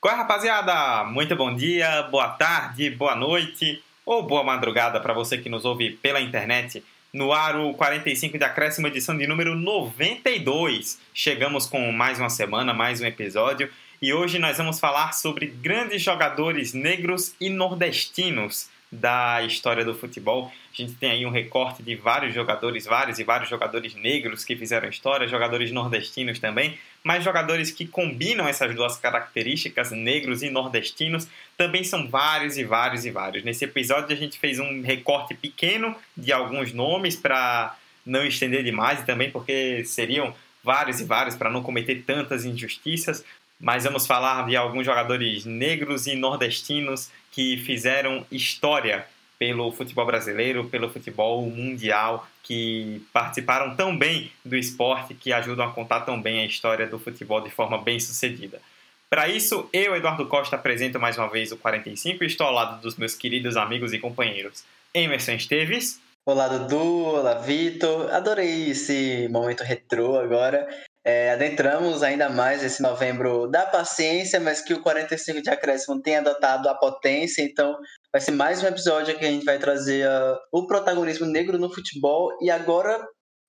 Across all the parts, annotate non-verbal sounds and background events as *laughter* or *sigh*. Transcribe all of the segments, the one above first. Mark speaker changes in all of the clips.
Speaker 1: Qual é, rapaziada? Muito bom dia, boa tarde, boa noite ou boa madrugada para você que nos ouve pela internet. No ar, o 45 de acréscimo, edição de número 92. Chegamos com mais uma semana, mais um episódio. E hoje nós vamos falar sobre grandes jogadores negros e nordestinos da história do futebol. A gente tem aí um recorte de vários jogadores, vários e vários jogadores negros que fizeram história, jogadores nordestinos também, mas jogadores que combinam essas duas características, negros e nordestinos, também são vários e vários e vários. Nesse episódio a gente fez um recorte pequeno de alguns nomes para não estender demais e também porque seriam vários e vários para não cometer tantas injustiças, mas vamos falar de alguns jogadores negros e nordestinos que fizeram história pelo futebol brasileiro, pelo futebol mundial, que participaram tão bem do esporte, que ajudam a contar tão bem a história do futebol de forma bem sucedida. Para isso, eu, Eduardo Costa, apresento mais uma vez o 45 e estou ao lado dos meus queridos amigos e companheiros Emerson Esteves.
Speaker 2: Olá, Dudu. Olá, Vitor. Adorei esse momento retrô agora. É, adentramos ainda mais esse novembro da paciência, mas que o 45 de acréscimo tem adotado a potência, então vai ser mais um episódio que a gente vai trazer uh, o protagonismo negro no futebol e agora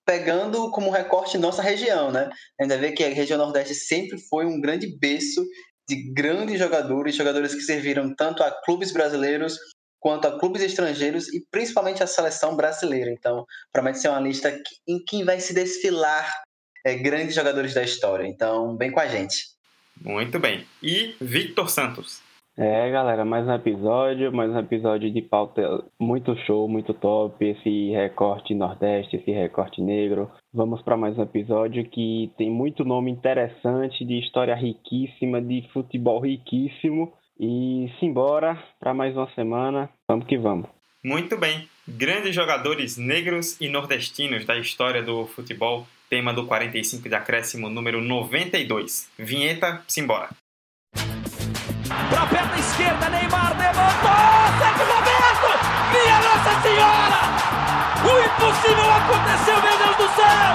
Speaker 2: pegando como recorte nossa região, né? Ainda vê que a região Nordeste sempre foi um grande berço de grandes jogadores, jogadores que serviram tanto a clubes brasileiros quanto a clubes estrangeiros e principalmente a seleção brasileira. Então, promete ser uma lista em quem vai se desfilar é, grandes jogadores da história. Então, vem com a gente.
Speaker 1: Muito bem. E Victor Santos.
Speaker 3: É, galera, mais um episódio, mais um episódio de pauta muito show, muito top, esse recorte nordeste, esse recorte negro. Vamos para mais um episódio que tem muito nome interessante, de história riquíssima, de futebol riquíssimo. E simbora para mais uma semana. Vamos que vamos.
Speaker 1: Muito bem. Grandes jogadores negros e nordestinos da história do futebol tema do 45 de acréscimo número 92. Vinheta, simbora.
Speaker 4: Pra perna esquerda, Neymar levantou! Sérgio Roberto! Minha Nossa Senhora! O impossível aconteceu, meu Deus do céu!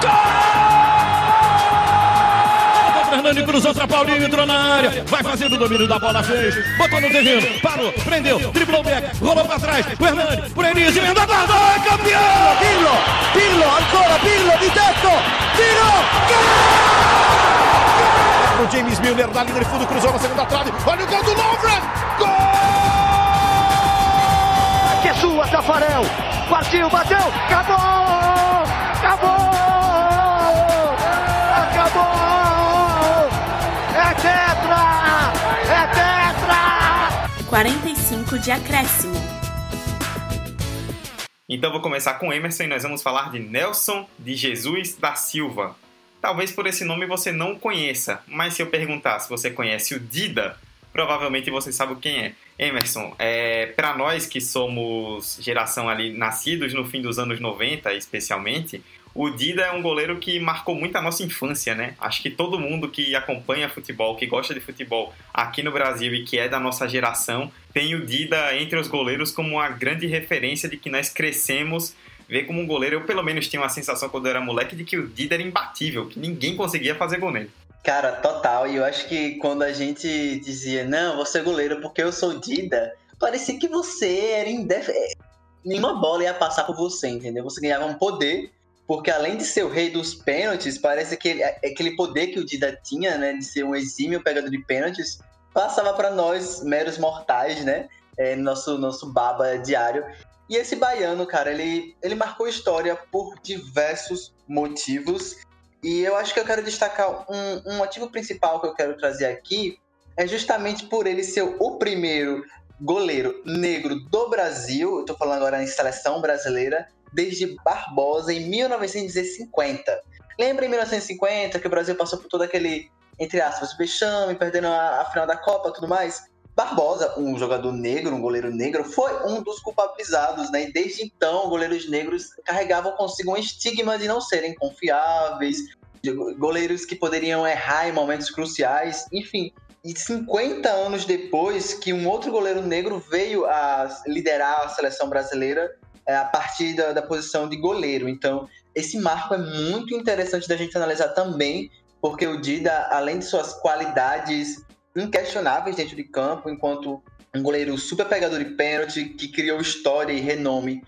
Speaker 4: Gol! Fernando cruzou para Paulinho, entrou na área, vai fazendo o domínio da bola, fez, botou no terreno, parou, prendeu, driblou o back, rolou para trás, o Hernani, por Enis, emendou, guardou, é campeão!
Speaker 5: Pirlo, Pirlo, ancora Pirlo, di tetto, tiro,
Speaker 4: gol! O James Milner na linha de fundo, cruzou na segunda trave, olha o gol do Lovren, gol!
Speaker 5: Que é sua, Tafarel, partiu, bateu, acabou, acabou!
Speaker 6: 45 de acréscimo.
Speaker 1: Então vou começar com Emerson e nós vamos falar de Nelson de Jesus da Silva. Talvez por esse nome você não conheça, mas se eu perguntar se você conhece o Dida, provavelmente você sabe quem é. Emerson, é, para nós que somos geração ali nascidos no fim dos anos 90, especialmente, o Dida é um goleiro que marcou muito a nossa infância, né? Acho que todo mundo que acompanha futebol, que gosta de futebol aqui no Brasil e que é da nossa geração, tem o Dida entre os goleiros como uma grande referência de que nós crescemos ver como um goleiro. Eu, pelo menos, tinha uma sensação quando eu era moleque de que o Dida era imbatível, que ninguém conseguia fazer gol nele.
Speaker 2: Cara, total. E eu acho que quando a gente dizia, não, você é goleiro porque eu sou Dida, parecia que você era indef... Nenhuma bola ia passar por você, entendeu? Você ganhava um poder porque além de ser o rei dos pênaltis, parece que ele, aquele poder que o Dida tinha, né, de ser um exímio pegador de pênaltis, passava para nós, meros mortais, né, é, nosso, nosso baba diário. E esse baiano, cara, ele, ele marcou história por diversos motivos. E eu acho que eu quero destacar um, um motivo principal que eu quero trazer aqui, é justamente por ele ser o primeiro goleiro negro do Brasil, eu tô falando agora em seleção brasileira, desde Barbosa em 1950. Lembra em 1950 que o Brasil passou por todo aquele, entre aspas, vexame, perdendo a, a final da Copa tudo mais? Barbosa, um jogador negro, um goleiro negro, foi um dos culpabilizados, né? E desde então, goleiros negros carregavam consigo um estigma de não serem confiáveis, goleiros que poderiam errar em momentos cruciais, enfim. E 50 anos depois que um outro goleiro negro veio a liderar a seleção brasileira, a partir da, da posição de goleiro. Então, esse marco é muito interessante da gente analisar também, porque o Dida, além de suas qualidades inquestionáveis dentro de campo, enquanto um goleiro super pegador de pênalti, que criou história e renome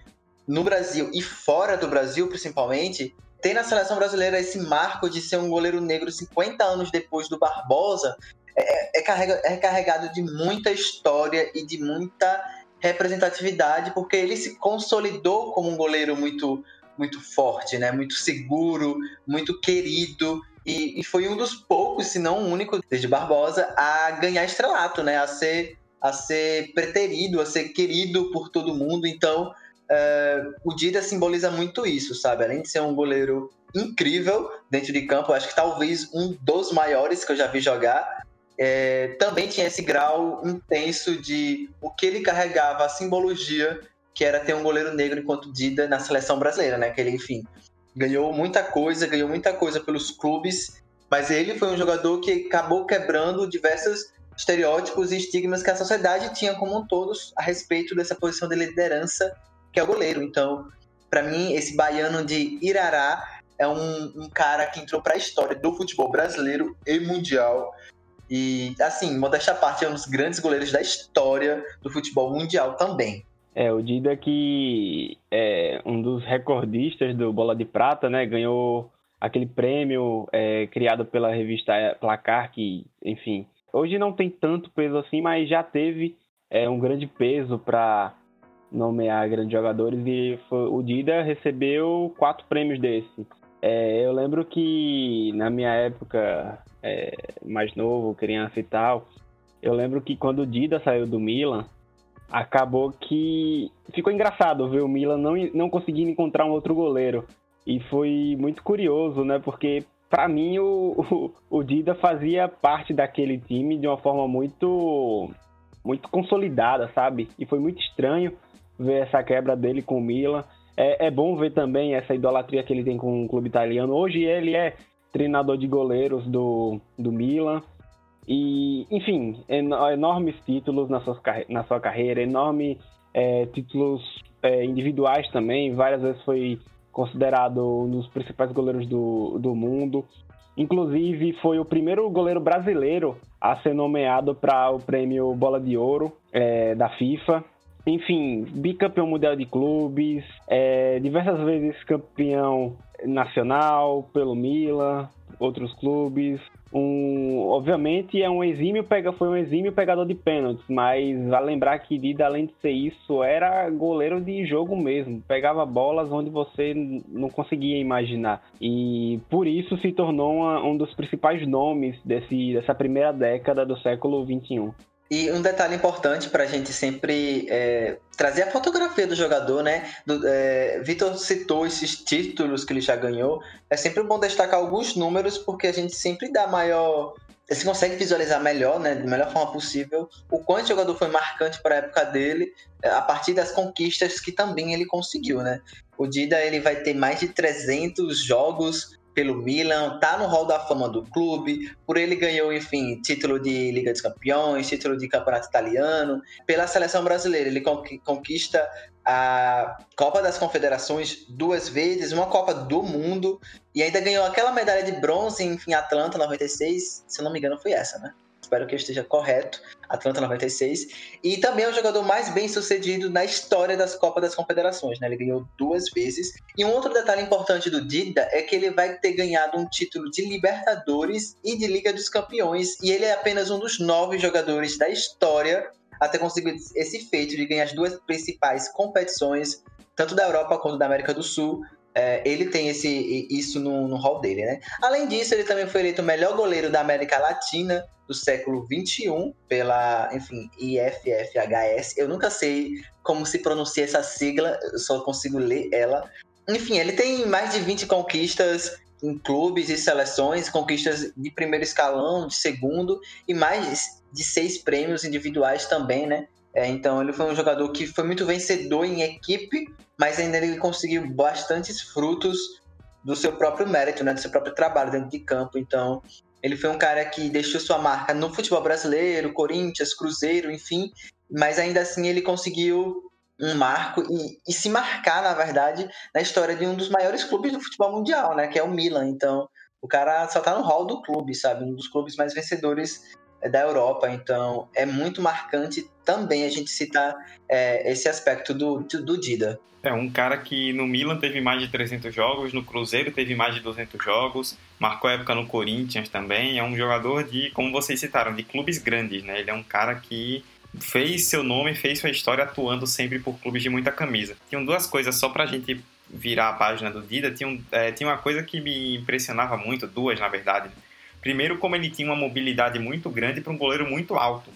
Speaker 2: no Brasil e fora do Brasil, principalmente, tem na seleção brasileira esse marco de ser um goleiro negro 50 anos depois do Barbosa, é, é, carrega, é carregado de muita história e de muita representatividade, porque ele se consolidou como um goleiro muito muito forte, né? Muito seguro, muito querido e, e, foi um dos poucos, se não o único, desde Barbosa, a ganhar estrelato, né? A ser, a ser preterido, a ser querido por todo mundo. Então, uh, o Dida simboliza muito isso, sabe? Além de ser um goleiro incrível dentro de campo, acho que talvez um dos maiores que eu já vi jogar. É, também tinha esse grau intenso de o que ele carregava, a simbologia que era ter um goleiro negro enquanto Dida na seleção brasileira, né? Que ele, enfim, ganhou muita coisa, ganhou muita coisa pelos clubes, mas ele foi um jogador que acabou quebrando diversos estereótipos e estigmas que a sociedade tinha como um todos a respeito dessa posição de liderança que é o goleiro. Então, para mim, esse baiano de Irará é um, um cara que entrou para a história do futebol brasileiro e mundial. E, assim, modéstia à parte, é um dos grandes goleiros da história do futebol mundial também.
Speaker 3: É, o Dida que é um dos recordistas do Bola de Prata, né? Ganhou aquele prêmio é, criado pela revista Placar, que, enfim, hoje não tem tanto peso assim, mas já teve é, um grande peso para nomear grandes jogadores e foi, o Dida recebeu quatro prêmios desse. É, eu lembro que na minha época é, mais novo, criança e tal, eu lembro que quando o Dida saiu do Milan, acabou que ficou engraçado ver o Milan não, não conseguindo encontrar um outro goleiro. E foi muito curioso, né? Porque para mim o, o, o, Dida fazia parte daquele time de uma forma muito muito consolidada, sabe? E foi muito estranho ver essa quebra dele com o Milan. É, é bom ver também essa idolatria que ele tem com o clube italiano. Hoje ele é treinador de goleiros do, do Milan. E, enfim, enormes títulos na sua, na sua carreira, enormes é, títulos é, individuais também. Várias vezes foi considerado um dos principais goleiros do, do mundo. Inclusive, foi o primeiro goleiro brasileiro a ser nomeado para o prêmio Bola de Ouro é, da FIFA. Enfim, bicampeão mundial de clubes, é, diversas vezes campeão nacional pelo Milan, outros clubes, um, obviamente é um exímio pega, foi um exímio pegador de pênaltis, mas vale lembrar que Dida, além de ser isso, era goleiro de jogo mesmo, pegava bolas onde você não conseguia imaginar. E por isso se tornou uma, um dos principais nomes desse, dessa primeira década do século 21.
Speaker 2: E um detalhe importante para a gente sempre é, trazer a fotografia do jogador, né? Do, é, Vitor citou esses títulos que ele já ganhou. É sempre bom destacar alguns números, porque a gente sempre dá maior. Você consegue visualizar melhor, né, da melhor forma possível, o quanto o jogador foi marcante para a época dele, é, a partir das conquistas que também ele conseguiu, né? O Dida ele vai ter mais de 300 jogos pelo Milan, tá no hall da fama do clube, por ele ganhou, enfim, título de Liga dos Campeões, título de Campeonato Italiano, pela seleção brasileira, ele conquista a Copa das Confederações duas vezes, uma Copa do Mundo, e ainda ganhou aquela medalha de bronze, enfim, Atlanta 96, se eu não me engano foi essa, né? Espero que eu esteja correto, Atlanta 96. E também é o jogador mais bem sucedido na história das Copas das Confederações, né? Ele ganhou duas vezes. E um outro detalhe importante do Dida é que ele vai ter ganhado um título de Libertadores e de Liga dos Campeões. E ele é apenas um dos nove jogadores da história a ter conseguido esse feito de ganhar as duas principais competições, tanto da Europa quanto da América do Sul, é, ele tem esse, isso no, no hall dele, né? Além disso, ele também foi eleito o melhor goleiro da América Latina do século XXI pela, enfim, IFFHS. Eu nunca sei como se pronuncia essa sigla, eu só consigo ler ela. Enfim, ele tem mais de 20 conquistas em clubes e seleções, conquistas de primeiro escalão, de segundo, e mais de seis prêmios individuais também, né? É, então ele foi um jogador que foi muito vencedor em equipe, mas ainda ele conseguiu bastantes frutos do seu próprio mérito, né, do seu próprio trabalho dentro de campo. Então ele foi um cara que deixou sua marca no futebol brasileiro, Corinthians, Cruzeiro, enfim, mas ainda assim ele conseguiu um marco e, e se marcar, na verdade, na história de um dos maiores clubes do futebol mundial, né, que é o Milan. Então o cara só tá no hall do clube, sabe, um dos clubes mais vencedores da Europa. Então, é muito marcante também a gente citar é, esse aspecto do, do Dida.
Speaker 1: É um cara que no Milan teve mais de 300 jogos, no Cruzeiro teve mais de 200 jogos, marcou época no Corinthians também. É um jogador de, como vocês citaram, de clubes grandes, né? Ele é um cara que fez seu nome, fez sua história atuando sempre por clubes de muita camisa. Tinham duas coisas só pra gente virar a página do Dida. Tinha, um, é, tinha uma coisa que me impressionava muito, duas na verdade. Primeiro, como ele tinha uma mobilidade muito grande para um goleiro muito alto.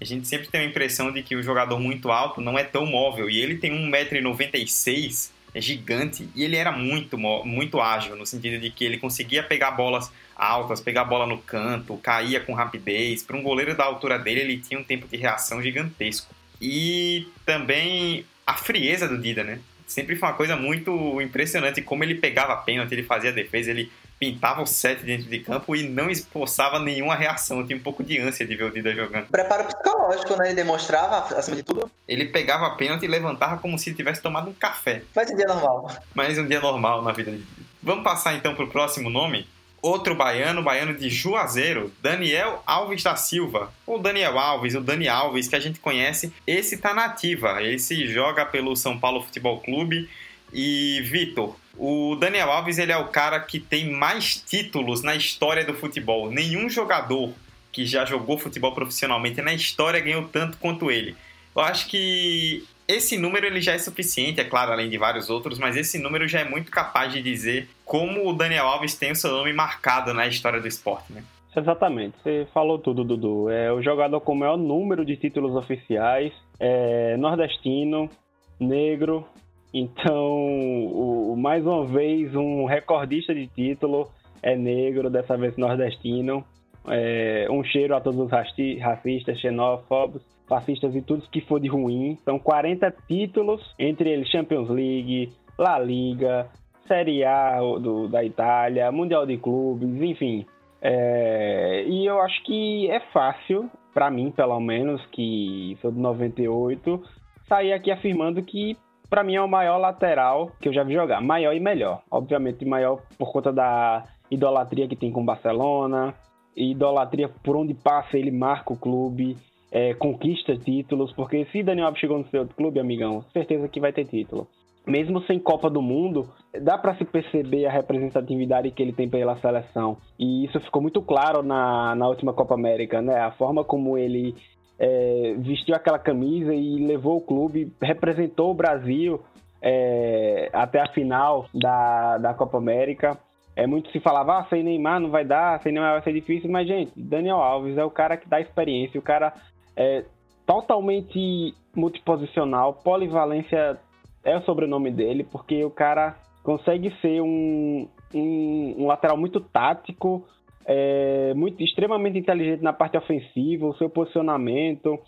Speaker 1: A gente sempre tem a impressão de que o jogador muito alto não é tão móvel. E ele tem 1,96m, é gigante, e ele era muito, muito ágil, no sentido de que ele conseguia pegar bolas altas, pegar a bola no canto, caía com rapidez. Para um goleiro da altura dele, ele tinha um tempo de reação gigantesco. E também a frieza do Dida, né? Sempre foi uma coisa muito impressionante como ele pegava pênalti, ele fazia defesa, ele pintava o set dentro de campo e não esboçava nenhuma reação. Eu tinha um pouco de ânsia de ver o Dida jogando.
Speaker 2: Preparo psicológico, né? Ele demonstrava, acima de tudo.
Speaker 1: Ele pegava a pênalti e levantava como se tivesse tomado um café.
Speaker 2: Mais um dia normal.
Speaker 1: Mais um dia normal na vida dele. Vamos passar então para o próximo nome? Outro baiano, baiano de Juazeiro, Daniel Alves da Silva. O Daniel Alves, o Dani Alves que a gente conhece, esse tá nativa. Esse joga pelo São Paulo Futebol Clube. E Vitor, o Daniel Alves ele é o cara que tem mais títulos na história do futebol. Nenhum jogador que já jogou futebol profissionalmente na história ganhou tanto quanto ele. Eu acho que esse número ele já é suficiente, é claro, além de vários outros, mas esse número já é muito capaz de dizer como o Daniel Alves tem o seu nome marcado na história do esporte, né?
Speaker 3: Exatamente, você falou tudo, Dudu. É o jogador com o maior número de títulos oficiais, é nordestino, negro, então, o, mais uma vez, um recordista de título é negro, dessa vez nordestino. É, um cheiro a todos os racistas, xenófobos, fascistas e tudo que for de ruim. São 40 títulos, entre eles Champions League, La Liga, Série A do, da Itália, Mundial de Clubes, enfim. É, e eu acho que é fácil, para mim pelo menos, que sou de 98, sair aqui afirmando que para mim é o maior lateral que eu já vi jogar. Maior e melhor. Obviamente, maior por conta da idolatria que tem com o Barcelona, idolatria por onde passa, ele marca o clube, é, conquista títulos, porque se Daniel Alves chegou no seu clube, amigão, certeza que vai ter título. Mesmo sem Copa do Mundo, dá para se perceber a representatividade que ele tem pela seleção. E isso ficou muito claro na, na última Copa América, né? A forma como ele é, vestiu aquela camisa e levou o clube, representou o Brasil é, até a final da, da Copa América. É muito se falava, ah, sem Neymar não vai dar, sem Neymar vai ser difícil, mas gente, Daniel Alves é o cara que dá experiência, o cara é totalmente multiposicional, polivalência é o sobrenome dele, porque o cara consegue ser um, um, um lateral muito tático, é, muito extremamente inteligente na parte ofensiva, o seu posicionamento,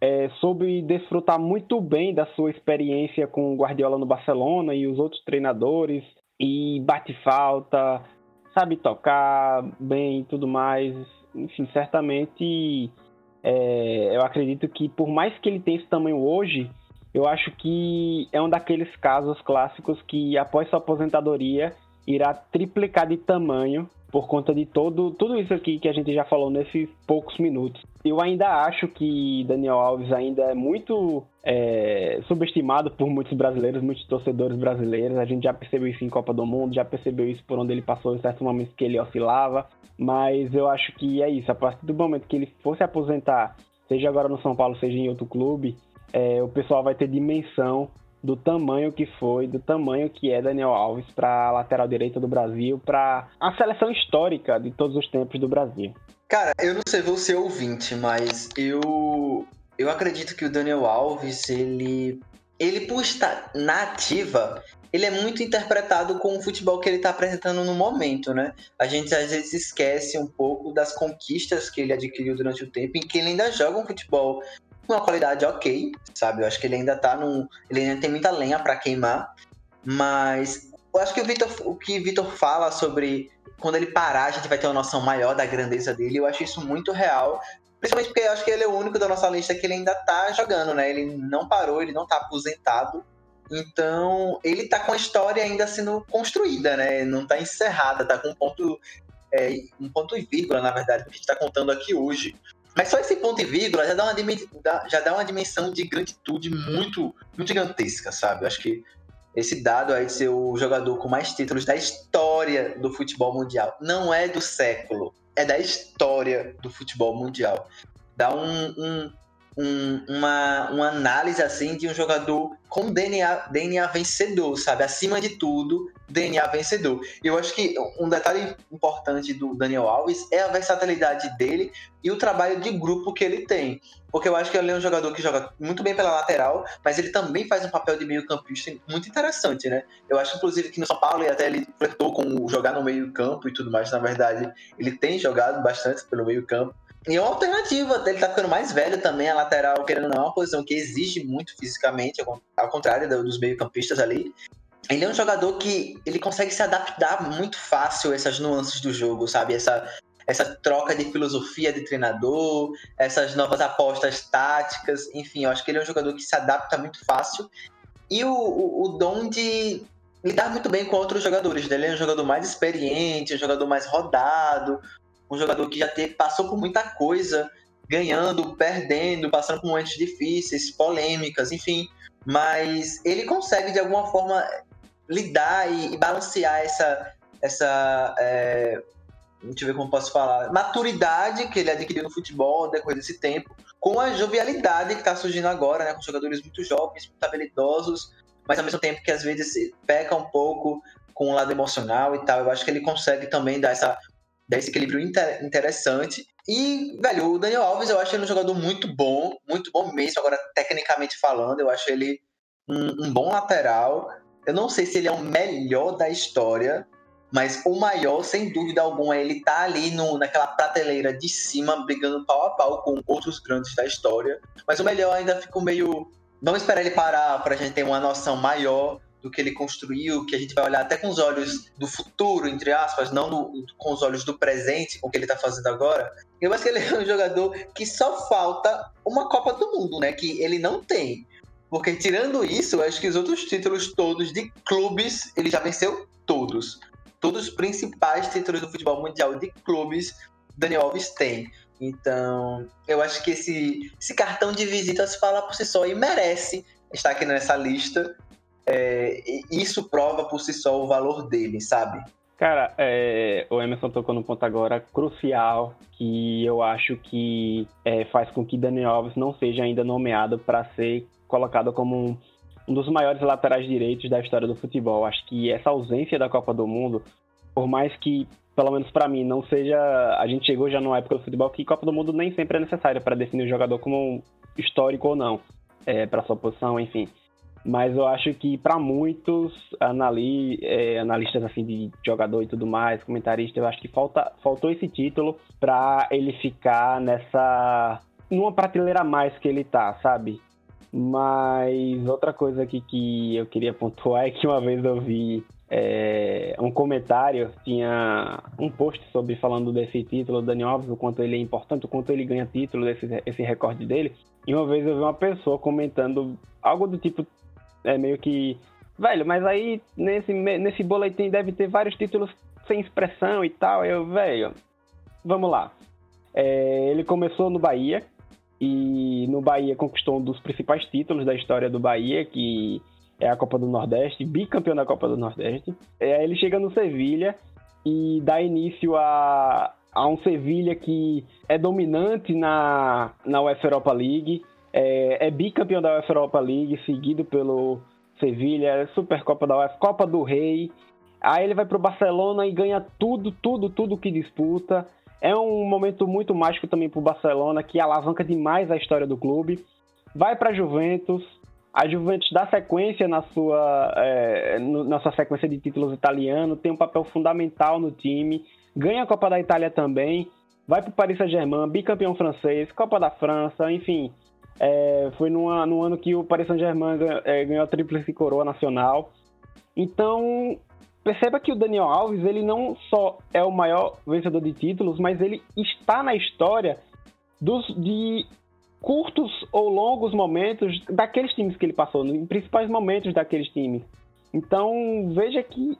Speaker 3: é, soube desfrutar muito bem da sua experiência com o Guardiola no Barcelona e os outros treinadores, e bate falta, sabe tocar bem e tudo mais. Enfim, certamente é, eu acredito que por mais que ele tenha esse tamanho hoje, eu acho que é um daqueles casos clássicos que após sua aposentadoria irá triplicar de tamanho por conta de todo, tudo isso aqui que a gente já falou nesses poucos minutos. Eu ainda acho que Daniel Alves ainda é muito é, subestimado por muitos brasileiros, muitos torcedores brasileiros. A gente já percebeu isso em Copa do Mundo, já percebeu isso por onde ele passou em certos momentos que ele oscilava. Mas eu acho que é isso. A partir do momento que ele for se aposentar, seja agora no São Paulo, seja em outro clube, é, o pessoal vai ter dimensão do tamanho que foi, do tamanho que é Daniel Alves para a lateral direita do Brasil, para a seleção histórica de todos os tempos do Brasil.
Speaker 2: Cara, eu não sei você ouvinte, mas eu eu acredito que o Daniel Alves, ele ele por estar na ativa, ele é muito interpretado com o futebol que ele está apresentando no momento, né? A gente às vezes esquece um pouco das conquistas que ele adquiriu durante o tempo em que ele ainda joga um futebol uma qualidade ok, sabe? Eu acho que ele ainda tá num. Ele ainda tem muita lenha para queimar. Mas eu acho que o, Victor, o que Vitor fala sobre quando ele parar, a gente vai ter uma noção maior da grandeza dele. Eu acho isso muito real. Principalmente porque eu acho que ele é o único da nossa lista que ele ainda tá jogando, né? Ele não parou, ele não tá aposentado. Então, ele tá com a história ainda sendo construída, né? Não tá encerrada, tá com um ponto, é, um ponto e vírgula, na verdade, que a gente tá contando aqui hoje. Mas só esse ponto e vírgula já dá uma, já dá uma dimensão de gratitude muito, muito gigantesca, sabe? Eu acho que esse dado aí de ser o jogador com mais títulos da história do futebol mundial não é do século, é da história do futebol mundial. Dá um, um, um, uma, uma análise assim de um jogador com DNA, DNA vencedor, sabe? Acima de tudo, DNA vencedor. Eu acho que um detalhe importante do Daniel Alves é a versatilidade dele e o trabalho de grupo que ele tem. Porque eu acho que ele é um jogador que joga muito bem pela lateral, mas ele também faz um papel de meio-campista muito interessante, né? Eu acho, inclusive, que no São Paulo, e até ele flertou com jogar no meio-campo e tudo mais, na verdade, ele tem jogado bastante pelo meio-campo. E é uma alternativa, ele tá ficando mais velho também, a lateral, querendo não, é uma posição que exige muito fisicamente, ao contrário dos meio-campistas ali. Ele é um jogador que ele consegue se adaptar muito fácil a essas nuances do jogo, sabe? Essa, essa troca de filosofia de treinador, essas novas apostas táticas, enfim, eu acho que ele é um jogador que se adapta muito fácil. E o, o, o dom de lidar muito bem com outros jogadores. Né? Ele é um jogador mais experiente, um jogador mais rodado, um jogador que já teve, passou por muita coisa, ganhando, perdendo, passando por momentos difíceis, polêmicas, enfim. Mas ele consegue, de alguma forma, lidar e, e balancear essa. essa é, deixa eu ver como posso falar. Maturidade que ele adquiriu no futebol depois desse tempo, com a jovialidade que está surgindo agora, né? Com jogadores muito jovens, muito habilidosos, mas ao mesmo tempo que às vezes peca um pouco com o lado emocional e tal. Eu acho que ele consegue também dar essa desse equilíbrio interessante. E, velho, o Daniel Alves eu acho ele um jogador muito bom, muito bom mesmo. Agora, tecnicamente falando, eu acho ele um, um bom lateral. Eu não sei se ele é o melhor da história, mas o maior, sem dúvida alguma, ele tá ali no, naquela prateleira de cima, brigando pau a pau com outros grandes da história. Mas o melhor ainda fica meio. Vamos esperar ele parar para a gente ter uma noção maior do que ele construiu, que a gente vai olhar até com os olhos do futuro, entre aspas, não com os olhos do presente, com o que ele está fazendo agora. Eu acho que ele *laughs* é um jogador que só falta uma Copa do Mundo, né? Que ele não tem. Porque tirando isso, eu acho que os outros títulos todos de clubes, ele já venceu todos. Todos os principais títulos do futebol mundial de clubes, Daniel Alves tem. Então, eu acho que esse, esse cartão de visitas fala por si só e merece estar aqui nessa lista é, isso prova por si só o valor dele, sabe?
Speaker 3: Cara, é, o Emerson tocou no ponto agora crucial que eu acho que é, faz com que Daniel Alves não seja ainda nomeado para ser colocado como um, um, dos maiores laterais direitos da história do futebol. Acho que essa ausência da Copa do Mundo, por mais que, pelo menos para mim, não seja. A gente chegou já numa época do futebol que Copa do Mundo nem sempre é necessária para definir o jogador como histórico ou não, é, para sua posição, enfim mas eu acho que para muitos anali é, analistas assim de jogador e tudo mais, comentaristas, eu acho que falta, faltou esse título para ele ficar nessa numa prateleira a mais que ele tá, sabe? Mas outra coisa aqui que eu queria pontuar é que uma vez eu vi é, um comentário, tinha um post sobre falando desse título do Dani Alves, o quanto ele é importante, o quanto ele ganha título, esse, esse recorde dele. E uma vez eu vi uma pessoa comentando algo do tipo, é meio que. Velho, mas aí nesse, nesse boletim deve ter vários títulos sem expressão e tal. Eu, velho, vamos lá. É, ele começou no Bahia e no Bahia conquistou um dos principais títulos da história do Bahia, que é a Copa do Nordeste, bicampeão da Copa do Nordeste. É, ele chega no Sevilha e dá início a, a um Sevilha que é dominante na, na UEFA Europa League, é, é bicampeão da UEFA Europa League, seguido pelo Sevilha, Supercopa da UEFA, Copa do Rei. Aí ele vai para o Barcelona e ganha tudo, tudo, tudo que disputa. É um momento muito mágico também para o Barcelona, que alavanca demais a história do clube. Vai para a Juventus, a Juventus dá sequência na sua, é, na sua sequência de títulos italiano, tem um papel fundamental no time, ganha a Copa da Itália também, vai para o Paris Saint-Germain, bicampeão francês, Copa da França, enfim, é, foi numa, no ano que o Paris Saint-Germain é, ganhou a Tríplice Coroa Nacional. Então, perceba que o Daniel Alves, ele não só é o maior vencedor de títulos, mas ele está na história dos, de curtos ou longos momentos daqueles times que ele passou, em principais momentos daqueles times. Então, veja que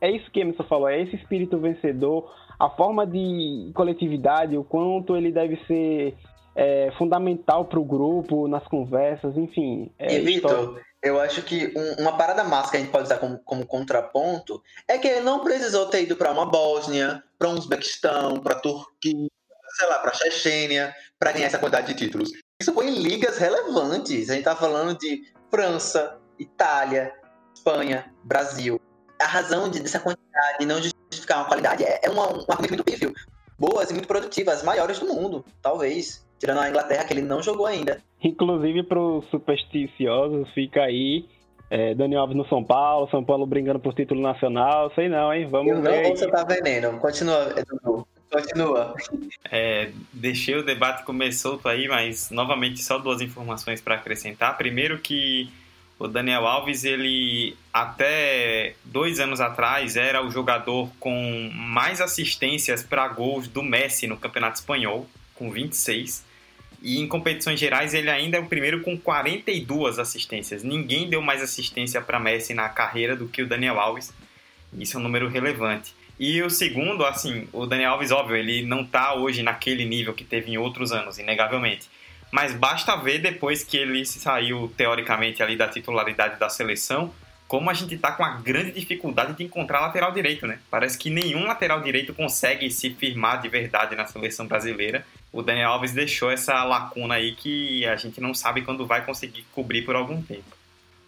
Speaker 3: é isso que Emerson falou, é esse espírito vencedor, a forma de coletividade, o quanto ele deve ser é, fundamental para o grupo, nas conversas, enfim.
Speaker 2: É, e, Vitor, eu acho que um, uma parada massa que a gente pode usar como, como, contraponto é que ele não precisou ter ido para uma Bósnia, para um Uzbequistão, para Turquia, sei lá, para Chechênia, para ganhar essa quantidade de títulos. Isso foi em ligas relevantes. A gente tá falando de França, Itália, Espanha, Brasil. A razão de, dessa quantidade não justificar uma qualidade é, é uma, um argumento muito pífio. Boas e muito produtivas, as maiores do mundo, talvez. Tirando a Inglaterra, que ele não jogou ainda.
Speaker 3: Inclusive, para os supersticiosos, fica aí é, Daniel Alves no São Paulo, São Paulo brincando por título nacional, sei não, hein? Vamos
Speaker 2: Eu
Speaker 3: ver.
Speaker 2: Não, você tá veneno. Continua, Edu. Continua.
Speaker 1: É, deixei o debate comer solto aí, mas novamente só duas informações para acrescentar. Primeiro que o Daniel Alves, ele até dois anos atrás era o jogador com mais assistências para gols do Messi no Campeonato Espanhol, com 26. E em competições gerais ele ainda é o primeiro com 42 assistências. Ninguém deu mais assistência para Messi na carreira do que o Daniel Alves. Isso é um número relevante. E o segundo, assim, o Daniel Alves, óbvio, ele não está hoje naquele nível que teve em outros anos, inegavelmente. Mas basta ver depois que ele saiu, teoricamente, ali da titularidade da seleção, como a gente está com a grande dificuldade de encontrar lateral direito, né? Parece que nenhum lateral direito consegue se firmar de verdade na seleção brasileira. O Daniel Alves deixou essa lacuna aí que a gente não sabe quando vai conseguir cobrir por algum tempo.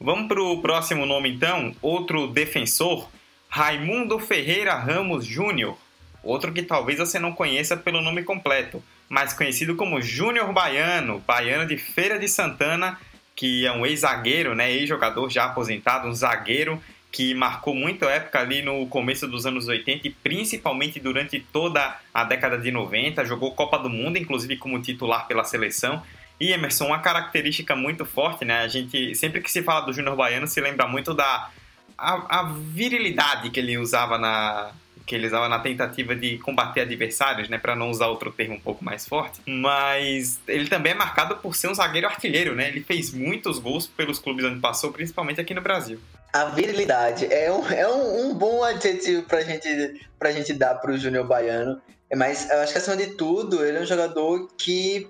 Speaker 1: Vamos para o próximo nome então, outro defensor Raimundo Ferreira Ramos Júnior, outro que talvez você não conheça pelo nome completo, mas conhecido como Júnior Baiano, baiano de Feira de Santana, que é um ex-zagueiro, né, ex-jogador já aposentado, um zagueiro que marcou muito a época ali no começo dos anos 80 e principalmente durante toda a década de 90, jogou Copa do Mundo, inclusive como titular pela seleção. E Emerson, uma característica muito forte, né? A gente sempre que se fala do Júnior Baiano se lembra muito da a, a, virilidade que ele usava na que ele usava na tentativa de combater adversários, né, para não usar outro termo um pouco mais forte. Mas ele também é marcado por ser um zagueiro artilheiro, né? Ele fez muitos gols pelos clubes onde passou, principalmente aqui no Brasil.
Speaker 2: A virilidade é um, é um, um bom adjetivo pra gente, pra gente dar pro Júnior Baiano. Mas eu acho que acima de tudo, ele é um jogador que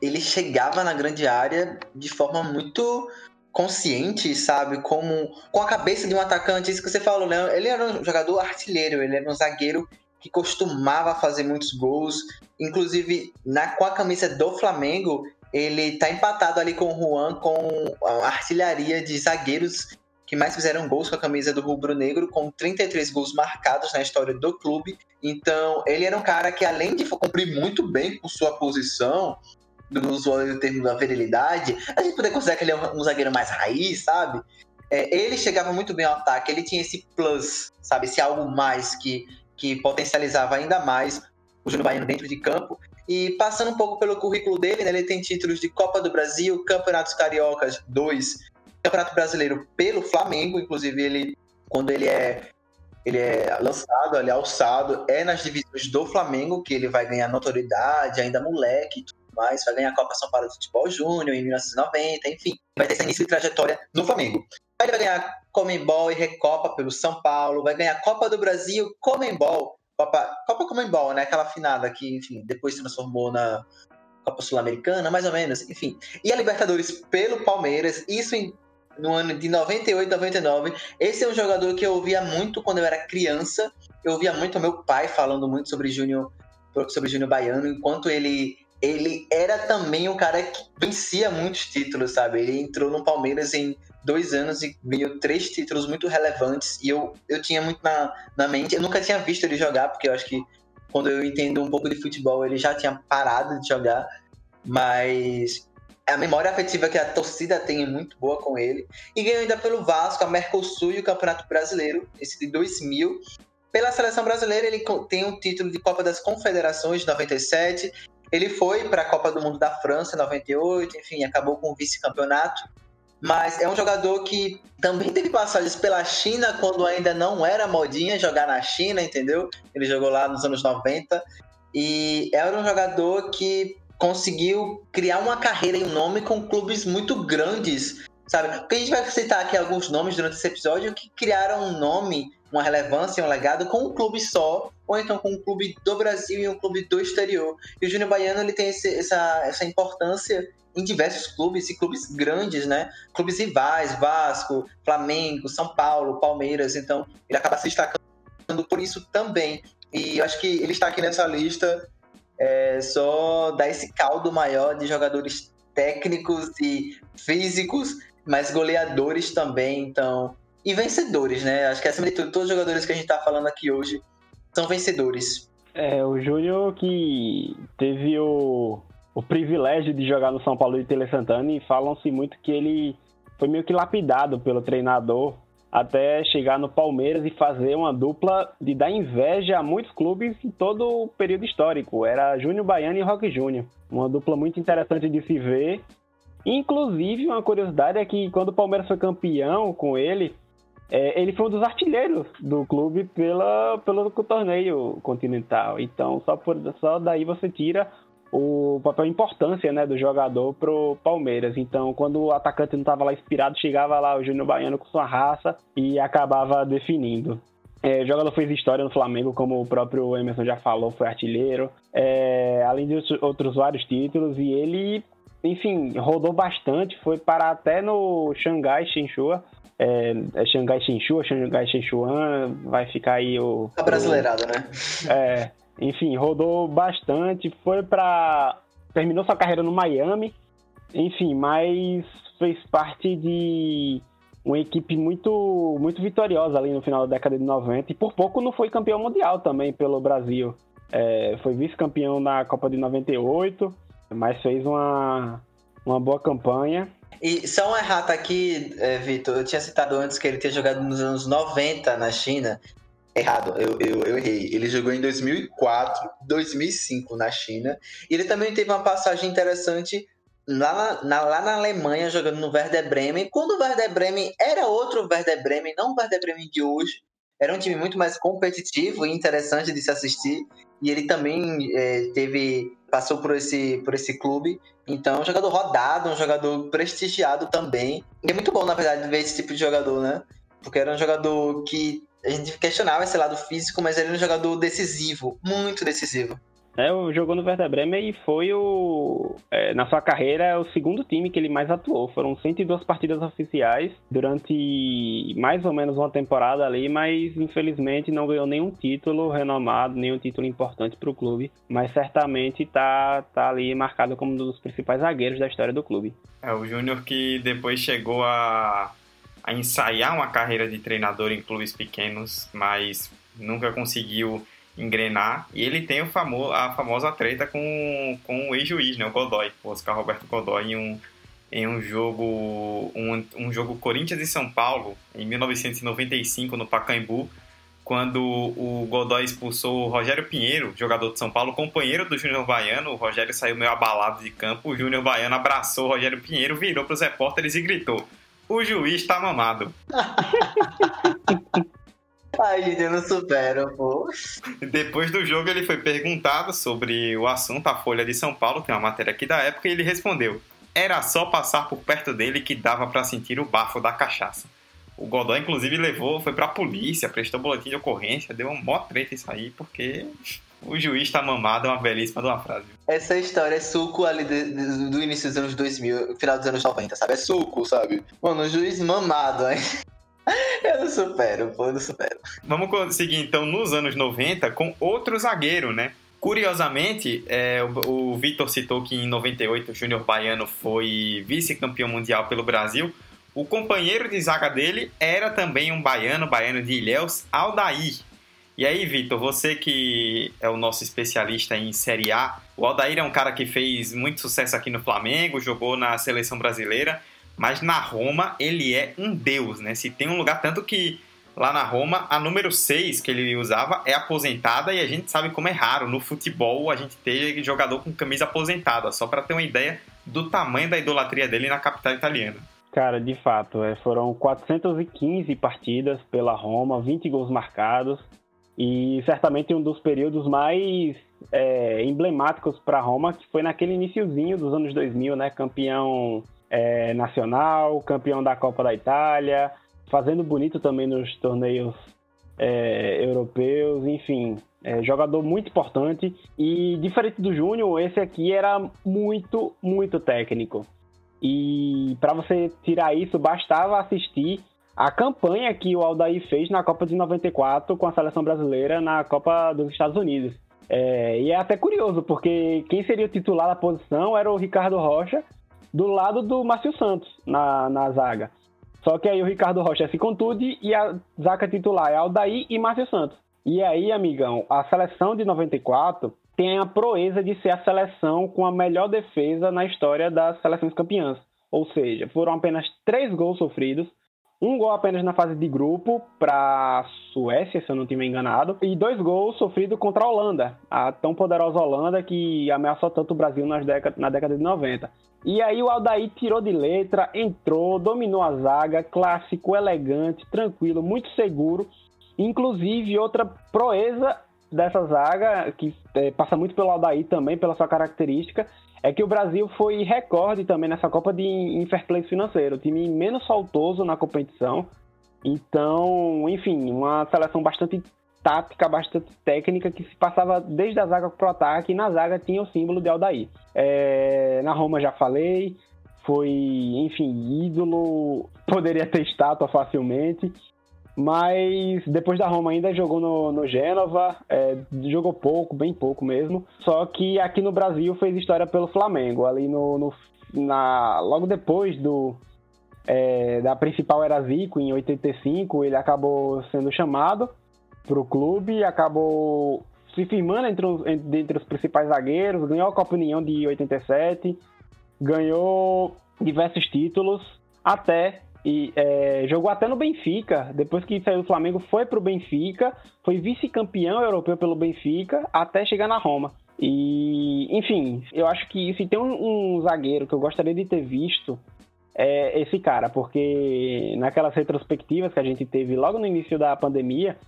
Speaker 2: ele chegava na grande área de forma muito consciente, sabe? Como com a cabeça de um atacante, isso que você falou, né? Ele era um jogador artilheiro, ele era um zagueiro que costumava fazer muitos gols. Inclusive, na, com a camisa do Flamengo, ele tá empatado ali com o Juan com a artilharia de zagueiros que mais fizeram gols com a camisa do Rubro Negro, com 33 gols marcados na história do clube. Então, ele era um cara que, além de cumprir muito bem com sua posição, do usuário do termo da virilidade, a gente poder considerar que ele é um, zagueiro mais raiz, sabe? É, ele chegava muito bem ao ataque, ele tinha esse plus, sabe? Esse algo mais que, que potencializava ainda mais o Júnior Baiano dentro de campo. E passando um pouco pelo currículo dele, né, ele tem títulos de Copa do Brasil, Campeonatos Cariocas 2, Campeonato Brasileiro pelo Flamengo, inclusive ele, quando ele é ele é lançado, ele é alçado, é nas divisões do Flamengo que ele vai ganhar notoriedade, ainda moleque mais, vai ganhar a Copa São Paulo de Futebol Júnior em 1990, enfim, vai ter esse início de trajetória no Flamengo. Aí ele vai ganhar Comembol e Recopa pelo São Paulo, vai ganhar Copa do Brasil, Comembol, Copa, Copa Comembol, né? Aquela finada que, enfim, depois se transformou na Copa Sul-Americana, mais ou menos, enfim. E a Libertadores pelo Palmeiras, isso em, no ano de 98, 99. Esse é um jogador que eu ouvia muito quando eu era criança. Eu ouvia muito meu pai falando muito sobre Júnior sobre Júnior Baiano, enquanto ele ele era também um cara que vencia muitos títulos, sabe? Ele entrou no Palmeiras em dois anos e ganhou três títulos muito relevantes. E eu, eu tinha muito na, na mente. Eu nunca tinha visto ele jogar, porque eu acho que quando eu entendo um pouco de futebol, ele já tinha parado de jogar. Mas a memória afetiva que a torcida tem é muito boa com ele. E ganhou ainda pelo Vasco, a Mercosul e o Campeonato Brasileiro, esse de 2000. Pela seleção brasileira, ele tem um título de Copa das Confederações de 97 ele foi para a Copa do Mundo da França em 98, enfim, acabou com o vice-campeonato. Mas é um jogador que também teve passagens pela China quando ainda não era modinha jogar na China, entendeu? Ele jogou lá nos anos 90. E era um jogador que conseguiu criar uma carreira e um nome com clubes muito grandes, sabe? Porque a gente vai citar aqui alguns nomes durante esse episódio que criaram um nome uma relevância, um legado com um clube só, ou então com um clube do Brasil e um clube do exterior. E o Júnior Baiano ele tem esse, essa, essa importância em diversos clubes e clubes grandes, né? Clubes rivais, Vasco, Flamengo, São Paulo, Palmeiras. Então, ele acaba se destacando por isso também. E acho que ele está aqui nessa lista é, só dá esse caldo maior de jogadores técnicos e físicos, mas goleadores também. Então, e vencedores, né? Acho que acima de tudo, todos os jogadores que a gente está falando aqui hoje são vencedores.
Speaker 3: É, o Júnior que teve o, o privilégio de jogar no São Paulo de Tele Santana e falam-se muito que ele foi meio que lapidado pelo treinador até chegar no Palmeiras e fazer uma dupla de dar inveja a muitos clubes em todo o período histórico. Era Júnior Baiano e Roque Júnior. Uma dupla muito interessante de se ver. Inclusive, uma curiosidade é que quando o Palmeiras foi campeão com ele, é, ele foi um dos artilheiros do clube pela, pelo torneio continental. Então, só, por, só daí você tira o papel importância né, do jogador pro Palmeiras. Então, quando o atacante não estava lá inspirado, chegava lá o Júnior Baiano com sua raça e acabava definindo. É, o jogador fez história no Flamengo, como o próprio Emerson já falou, foi artilheiro, é, além de outros vários títulos, e ele, enfim, rodou bastante, foi parar até no Xangai Shenhua, é, é Xangai Shenhua, Xangai Shenhuan, vai ficar aí o...
Speaker 2: A brasileirada, o, né?
Speaker 3: É, enfim, rodou bastante, foi para terminou sua carreira no Miami, enfim, mas fez parte de uma equipe muito muito vitoriosa ali no final da década de 90 e por pouco não foi campeão mundial também pelo Brasil. É, foi vice-campeão na Copa de 98, mas fez uma, uma boa campanha.
Speaker 2: E só um errata aqui, é, Vitor, eu tinha citado antes que ele tinha jogado nos anos 90 na China. Errado, eu, eu, eu, errei. Ele jogou em 2004, 2005 na China. E ele também teve uma passagem interessante lá na, lá na Alemanha, jogando no Werder Bremen. Quando o Werder Bremen era outro Werder Bremen, não o Werder Bremen de hoje. Era um time muito mais competitivo e interessante de se assistir. E ele também é, teve passou por esse, por esse clube. Então, um jogador rodado, um jogador prestigiado também. E é muito bom, na verdade, ver esse tipo de jogador, né? Porque era um jogador que a gente questionava esse lado físico, mas ele é um jogador decisivo, muito decisivo.
Speaker 3: É, jogou no Werder Bremen e foi o é, na sua carreira o segundo time que ele mais atuou. Foram 102 partidas oficiais durante mais ou menos uma temporada ali, mas infelizmente não ganhou nenhum título renomado, nenhum título importante para o clube. Mas certamente está tá ali marcado como um dos principais zagueiros da história do clube.
Speaker 1: É o Júnior que depois chegou a a ensaiar uma carreira de treinador em clubes pequenos, mas nunca conseguiu engrenar. E ele tem o famo a famosa treta com, com o ex-juiz, né, o Godoy, o Oscar Roberto Godoy, em um, em um jogo um, um jogo Corinthians e São Paulo, em 1995, no Pacaembu, quando o Godoy expulsou o Rogério Pinheiro, jogador de São Paulo, companheiro do Júnior Baiano. O Rogério saiu meio abalado de campo. O Júnior Baiano abraçou o Rogério Pinheiro, virou para os repórteres e gritou: o juiz tá mamado. *laughs*
Speaker 2: Ai, gente, eu não supero, pô.
Speaker 1: Depois do jogo, ele foi perguntado sobre o assunto, a Folha de São Paulo, tem uma matéria aqui da época, e ele respondeu: Era só passar por perto dele que dava para sentir o bafo da cachaça. O Godoy, inclusive, levou, foi pra polícia, prestou boletim de ocorrência, deu uma mó treta isso aí, porque o juiz tá mamado é uma belíssima de uma frase.
Speaker 2: Essa história é suco ali do, do, do, início dos anos 2000, final dos anos 90, sabe? É suco, sabe? Mano, o juiz mamado, hein? *laughs* Eu não supero, pô, eu não supero.
Speaker 1: Vamos seguir então nos anos 90 com outro zagueiro, né? Curiosamente, é, o, o Vitor citou que em 98 o Júnior Baiano foi vice-campeão mundial pelo Brasil. O companheiro de zaga dele era também um baiano, baiano de Ilhéus, Aldair. E aí, Vitor, você que é o nosso especialista em Série A, o Aldair é um cara que fez muito sucesso aqui no Flamengo, jogou na seleção brasileira, mas na Roma ele é um deus, né? Se tem um lugar, tanto que lá na Roma a número 6 que ele usava é aposentada e a gente sabe como é raro no futebol a gente ter jogador com camisa aposentada, só para ter uma ideia do tamanho da idolatria dele na capital italiana.
Speaker 3: Cara, de fato, é, foram 415 partidas pela Roma, 20 gols marcados, e certamente um dos períodos mais é, emblemáticos para Roma, que foi naquele iníciozinho dos anos 2000, né? Campeão é, nacional, campeão da Copa da Itália, fazendo bonito também nos torneios é, europeus, enfim. É, jogador muito importante. E diferente do Júnior, esse aqui era muito, muito técnico. E para você tirar isso, bastava assistir a campanha que o Aldair fez na Copa de 94 com a seleção brasileira na Copa dos Estados Unidos. É, e é até curioso, porque quem seria o titular da posição era o Ricardo Rocha, do lado do Márcio Santos, na, na zaga. Só que aí o Ricardo Rocha se contude e a zaga titular é Aldair e Márcio Santos. E aí, amigão, a seleção de 94 tem a proeza de ser a seleção com a melhor defesa na história das seleções campeãs. Ou seja, foram apenas três gols sofridos, um gol apenas na fase de grupo para Suécia, se eu não estiver enganado, e dois gols sofridos contra a Holanda, a tão poderosa Holanda que ameaçou tanto o Brasil nas década, na década de 90. E aí o Aldair tirou de letra, entrou, dominou a zaga, clássico, elegante, tranquilo, muito seguro. Inclusive, outra proeza dessa zaga, que é, passa muito pelo Aldair também, pela sua característica, é que o Brasil foi recorde também nessa Copa de em fair play financeiro, o time menos faltoso na competição. Então, enfim, uma seleção bastante tática, bastante técnica, que se passava desde a zaga para o ataque, e na zaga tinha o símbolo de Aldair. É, na Roma já falei, foi, enfim, ídolo, *laughs* poderia ter estátua facilmente, mas depois da Roma ainda jogou no, no Gênova, é, jogou pouco, bem pouco mesmo. Só que aqui no Brasil fez história pelo Flamengo, ali no, no na, logo depois do é, da principal era Zico, em 85, ele acabou sendo chamado para o clube, acabou se firmando entre os, entre os principais zagueiros, ganhou a Copa União de 87, ganhou diversos títulos, até e é, jogou até no Benfica. Depois que saiu do Flamengo, foi para o Benfica, foi vice-campeão europeu pelo Benfica, até chegar na Roma. E, enfim, eu acho que se tem um, um zagueiro que eu gostaria de ter visto é esse cara, porque naquelas retrospectivas que a gente teve logo no início da pandemia,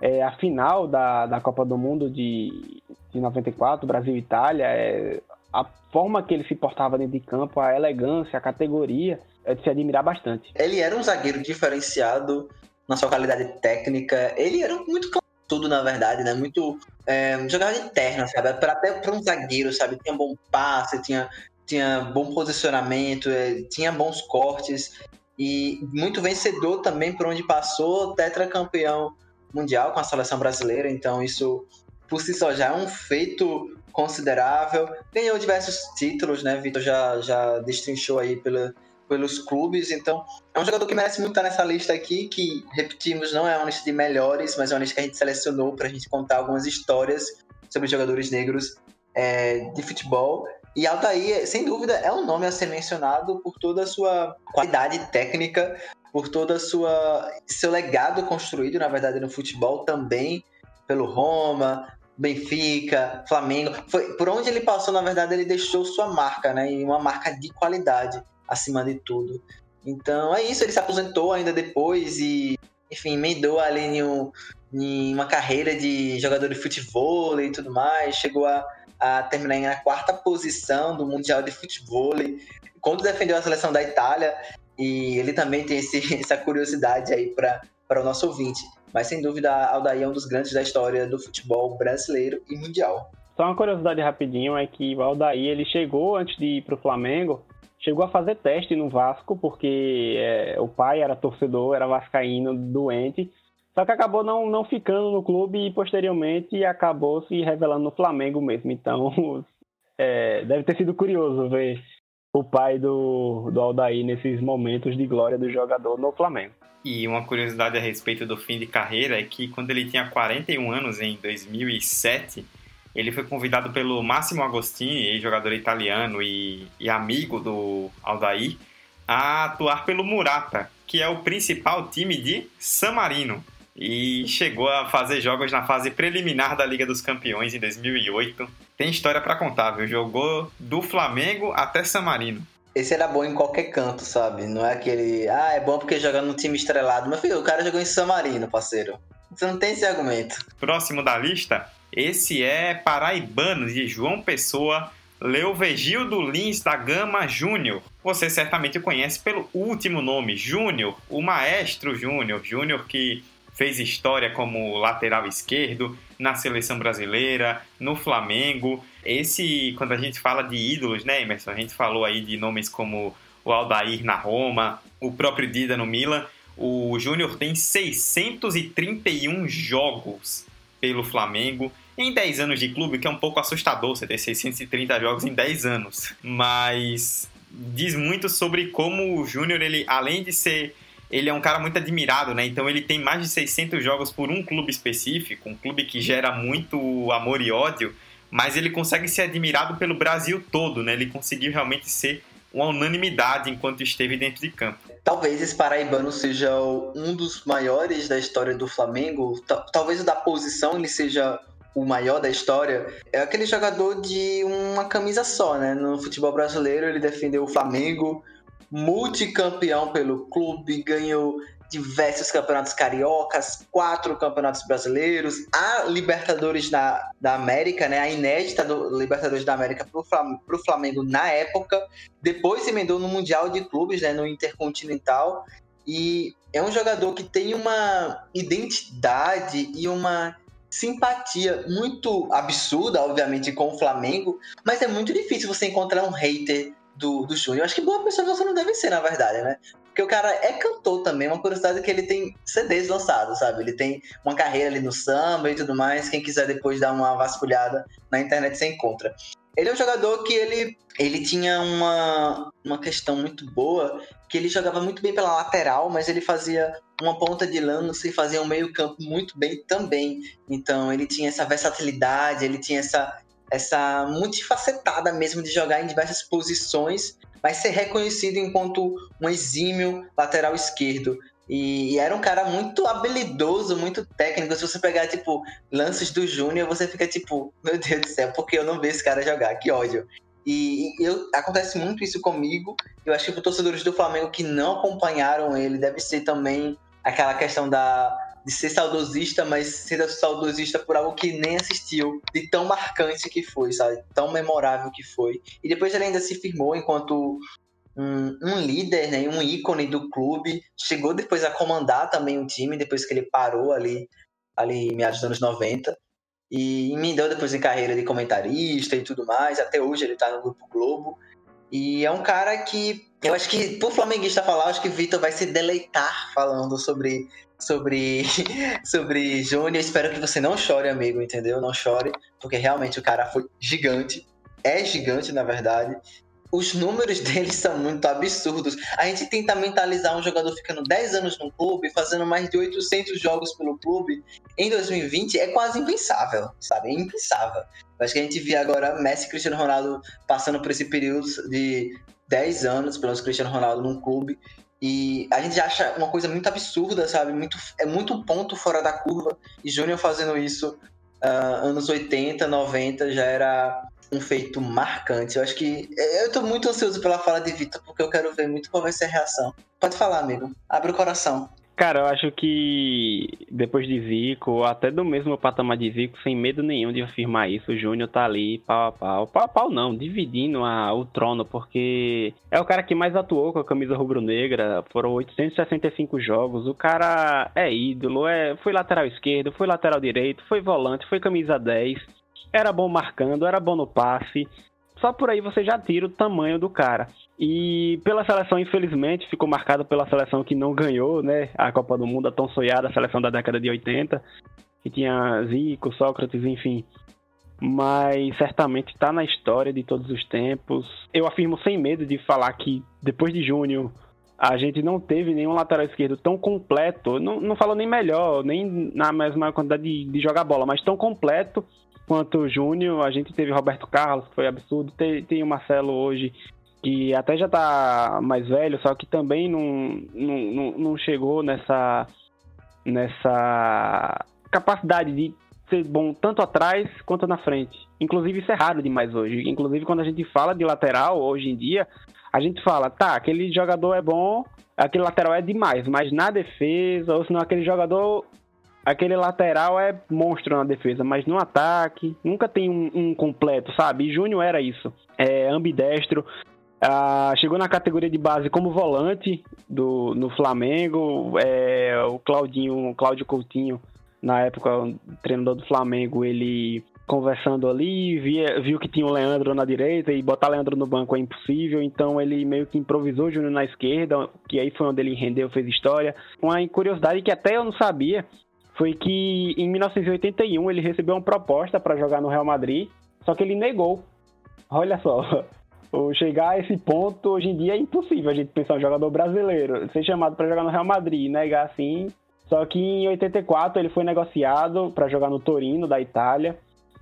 Speaker 3: é, a final da, da Copa do Mundo de, de 94, Brasil e Itália, é, a forma que ele se portava dentro de campo, a elegância, a categoria, é de se admirar bastante.
Speaker 2: Ele era um zagueiro diferenciado na sua qualidade técnica. Ele era muito tudo na verdade, né? Muito é, jogava de sabe? Pra, até para um zagueiro, sabe? Tinha bom passe, tinha, tinha bom posicionamento, é, tinha bons cortes e muito vencedor também por onde passou, tetracampeão mundial com a seleção brasileira. Então isso por si só já é um feito considerável. Ganhou diversos títulos, né? Vitor já já destrinchou aí pela pelos clubes. Então, é um jogador que merece muito estar nessa lista aqui, que, repetimos, não é uma lista de melhores, mas é uma lista que a gente selecionou para a gente contar algumas histórias sobre jogadores negros é, de futebol. E Altair, sem dúvida, é um nome a ser mencionado por toda a sua qualidade técnica, por toda a sua seu legado construído, na verdade, no futebol também, pelo Roma, Benfica, Flamengo. Foi, por onde ele passou, na verdade, ele deixou sua marca, né? E uma marca de qualidade acima de tudo. Então é isso, ele se aposentou ainda depois e, enfim, emendou ali em, um, em uma carreira de jogador de futebol e tudo mais. Chegou a, a terminar na quarta posição do Mundial de Futebol. Quando defendeu a seleção da Itália, e ele também tem esse, *laughs* essa curiosidade aí para o nosso ouvinte. Mas sem dúvida, Aldair é um dos grandes da história do futebol brasileiro e mundial.
Speaker 3: Só uma curiosidade rapidinho é que o Aldair ele chegou antes de ir para o Flamengo chegou a fazer teste no Vasco, porque é, o pai era torcedor, era vascaíno, doente, só que acabou não, não ficando no clube e posteriormente acabou se revelando no Flamengo mesmo. Então, *laughs* é, deve ter sido curioso ver o pai do, do Aldair nesses momentos de glória do jogador no Flamengo.
Speaker 1: E uma curiosidade a respeito do fim de carreira é que quando ele tinha 41 anos, em 2007, ele foi convidado pelo Massimo Agostini, jogador italiano e, e amigo do Aldair, a atuar pelo Murata, que é o principal time de San Marino. E chegou a fazer jogos na fase preliminar da Liga dos Campeões em 2008. Tem história para contar, viu? Jogou do Flamengo até San Marino.
Speaker 2: Esse era bom em qualquer canto, sabe? Não é aquele. Ah, é bom porque joga no time estrelado. Mas, filho, o cara jogou em San Marino, parceiro. Você não tem esse argumento.
Speaker 1: Próximo da lista, esse é Paraibano de João Pessoa, Leovegildo Lins da Gama Júnior. Você certamente o conhece pelo último nome, Júnior, o Maestro Júnior. Júnior que fez história como lateral esquerdo na seleção brasileira, no Flamengo. Esse, quando a gente fala de ídolos, né, Emerson? A gente falou aí de nomes como o Aldair na Roma, o próprio Dida no Milan. O Júnior tem 631 jogos pelo Flamengo em 10 anos de clube, que é um pouco assustador você ter 630 jogos em 10 anos. Mas diz muito sobre como o Júnior, ele, além de ser. Ele é um cara muito admirado, né? Então ele tem mais de 600 jogos por um clube específico, um clube que gera muito amor e ódio, mas ele consegue ser admirado pelo Brasil todo, né? Ele conseguiu realmente ser uma unanimidade enquanto esteve dentro de campo.
Speaker 2: Talvez esse paraibano seja um dos maiores da história do Flamengo. Talvez o da posição ele seja o maior da história. É aquele jogador de uma camisa só, né? No futebol brasileiro ele defendeu o Flamengo, multicampeão pelo clube, ganhou diversos campeonatos cariocas, quatro campeonatos brasileiros, a Libertadores da, da América, né, a inédita do Libertadores da América para o Flamengo na época, depois se emendou no Mundial de Clubes, né, no Intercontinental, e é um jogador que tem uma identidade e uma simpatia muito absurda, obviamente, com o Flamengo, mas é muito difícil você encontrar um hater do, do Júnior. Acho que boa pessoa você não deve ser, na verdade, né? Porque o cara é cantor também, uma curiosidade é que ele tem CDs lançados, sabe? Ele tem uma carreira ali no samba e tudo mais. Quem quiser depois dar uma vasculhada na internet você encontra. Ele é um jogador que ele, ele tinha uma, uma questão muito boa, que ele jogava muito bem pela lateral, mas ele fazia uma ponta de lança e fazia um meio campo muito bem também. Então ele tinha essa versatilidade, ele tinha essa, essa multifacetada mesmo de jogar em diversas posições mas ser reconhecido enquanto um exímio lateral esquerdo. E, era um cara muito habilidoso, muito técnico. Se você pegar, tipo, lances do Júnior, você fica tipo, meu Deus do céu, por que eu não vejo esse cara jogar? Que ódio. E, e eu, acontece muito isso comigo. Eu acho que para torcedores do Flamengo que não acompanharam ele, deve ser também aquela questão da, de ser saudosista, mas ser saudosista por algo que nem assistiu, de tão marcante que foi, sabe? Tão memorável que foi. E depois ele ainda se firmou enquanto um, um líder, né? Um ícone do clube. Chegou depois a comandar também o time, depois que ele parou ali, ali em meados dos anos 90. E emendou depois em carreira de comentarista e tudo mais. Até hoje ele tá no Grupo Globo. E é um cara que eu acho que, por flamenguista falar, acho que Vitor vai se deleitar falando sobre sobre, *laughs* sobre Júnior. Espero que você não chore, amigo, entendeu? Não chore, porque realmente o cara foi gigante. É gigante, na verdade. Os números *laughs* dele são muito absurdos. A gente tenta mentalizar um jogador ficando 10 anos no clube, fazendo mais de 800 jogos pelo clube em 2020 é quase impensável, sabe? É impensável. Acho que a gente via agora Messi e Cristiano Ronaldo passando por esse período de 10 anos, pelo menos Cristiano Ronaldo num clube, e a gente acha uma coisa muito absurda, sabe? Muito, é muito ponto fora da curva. E Júnior fazendo isso uh, anos 80, 90 já era um feito marcante. Eu acho que. Eu tô muito ansioso pela fala de Vitor, porque eu quero ver muito qual vai ser a reação. Pode falar, amigo. Abre o coração.
Speaker 3: Cara, eu acho que depois de Zico, até do mesmo patamar de Zico, sem medo nenhum de afirmar isso, o Júnior tá ali pau a pau. Pau a pau não, dividindo a, o trono, porque é o cara que mais atuou com a camisa rubro-negra, foram 865 jogos, o cara é ídolo, é, foi lateral esquerdo, foi lateral direito, foi volante, foi camisa 10, era bom marcando, era bom no passe, só por aí você já tira o tamanho do cara. E pela seleção, infelizmente, ficou marcada pela seleção que não ganhou, né? A Copa do Mundo, a tão sonhada, a seleção da década de 80, que tinha Zico, Sócrates, enfim. Mas certamente está na história de todos os tempos. Eu afirmo sem medo de falar que depois de Júnior, a gente não teve nenhum lateral esquerdo tão completo. Não, não falo nem melhor, nem na mesma quantidade de, de jogar bola, mas tão completo quanto Júnior. A gente teve Roberto Carlos, que foi absurdo. Tem, tem o Marcelo hoje, que até já tá mais velho, só que também não, não, não chegou nessa, nessa capacidade de ser bom tanto atrás quanto na frente. Inclusive isso é raro demais hoje. Inclusive quando a gente fala de lateral hoje em dia, a gente fala, tá, aquele jogador é bom, aquele lateral é demais, mas na defesa, ou senão aquele jogador, aquele lateral é monstro na defesa, mas no ataque nunca tem um, um completo, sabe? Júnior era isso, é ambidestro, Ah, chegou na categoria de base como volante do, no Flamengo. É, o Claudinho, Cláudio Coutinho, na época, treinador do Flamengo, ele conversando ali, via, viu que tinha o Leandro na direita e botar Leandro no banco é impossível, então ele meio que improvisou o Júnior na esquerda, que aí foi onde ele rendeu, fez história. Uma curiosidade que até eu não sabia foi que em 1981 ele recebeu uma proposta para jogar no Real Madrid, só que ele negou. Olha só, *laughs* chegar a esse ponto hoje em dia é impossível a gente pensar um jogador brasileiro ser chamado para jogar no Real Madrid e negar assim. Só que em 84 ele foi negociado para jogar no Torino da Itália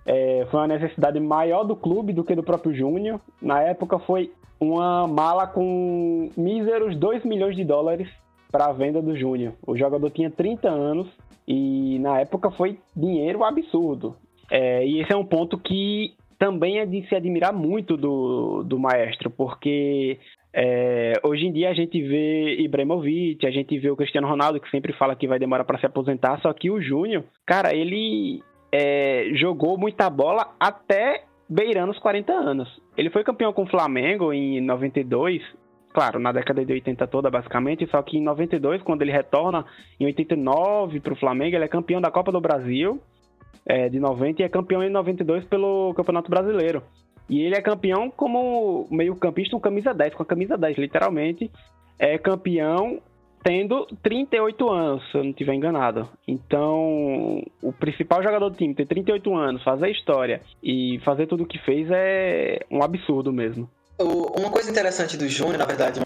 Speaker 3: é, foi uma necessidade maior do clube do que do próprio Júnior. Na época foi uma mala com míseros 2 milhões de dólares para a venda do Júnior. O jogador tinha 30 anos e na época foi dinheiro absurdo. É, e esse é um ponto que também é de se admirar muito do, do maestro, porque é, hoje em dia a gente vê Ibrahimovic, a gente vê o Cristiano Ronaldo, que sempre fala que vai demorar para se aposentar, só que o Júnior, cara, ele é, jogou muita bola até beirando os 40 anos. Ele foi campeão com o Flamengo em 92, claro, na década de 80 toda, basicamente, só que em 92, quando ele retorna em 89 para o Flamengo, ele é campeão da Copa do Brasil é, de 90 e é campeão em 92 pelo Campeonato Brasileiro. E ele é campeão como meio-campista, um camisa 10, com a camisa 10, literalmente. É campeão tendo 38 anos, se eu não estiver enganado. Então, o principal jogador do time ter 38 anos, fazer história e fazer tudo o que fez é um absurdo mesmo.
Speaker 2: Uma coisa interessante do Júnior, na verdade,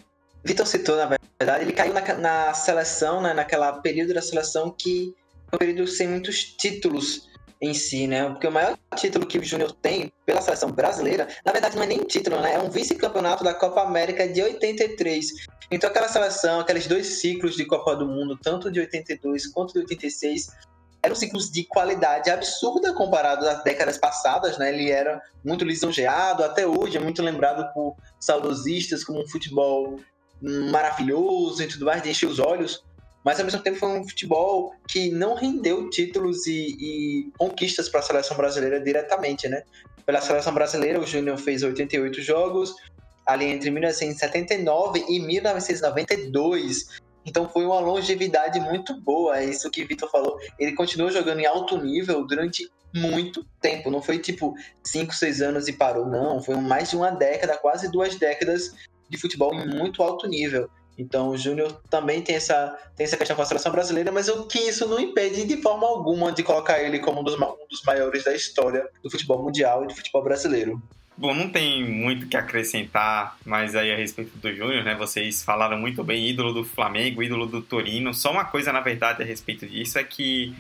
Speaker 2: Vitor citou, na verdade, ele caiu na, na seleção, né, naquela período da seleção que é um período sem muitos títulos em si, né? Porque o maior título que o Júnior tem pela seleção brasileira, na verdade não é nem título, né? É um vice-campeonato da Copa América de 83. Então aquela seleção, aqueles dois ciclos de Copa do Mundo, tanto de 82 quanto de 86, eram ciclos de qualidade absurda comparado às décadas passadas, né? Ele era muito lisonjeado, até hoje é muito lembrado por saudosistas como um futebol maravilhoso e tudo mais, de encher os olhos mas ao mesmo tempo foi um futebol que não rendeu títulos e, e conquistas para a seleção brasileira diretamente, né? Pela seleção brasileira, o Júnior fez 88 jogos, ali entre 1979 e 1992. Então foi uma longevidade muito boa, é isso que o Vitor falou. Ele continuou jogando em alto nível durante muito tempo, não foi tipo 5, 6 anos e parou, não. Foi mais de uma década, quase duas décadas de futebol em muito alto nível. Então o Júnior também tem essa, tem essa questão com a seleção brasileira, mas o que isso não impede de forma alguma de colocar ele como um dos, um dos maiores da história do futebol mundial e do futebol brasileiro.
Speaker 1: Bom, não tem muito que acrescentar mais aí a respeito do Júnior, né? Vocês falaram muito bem, ídolo do Flamengo, ídolo do Torino. Só uma coisa, na verdade, a respeito disso é que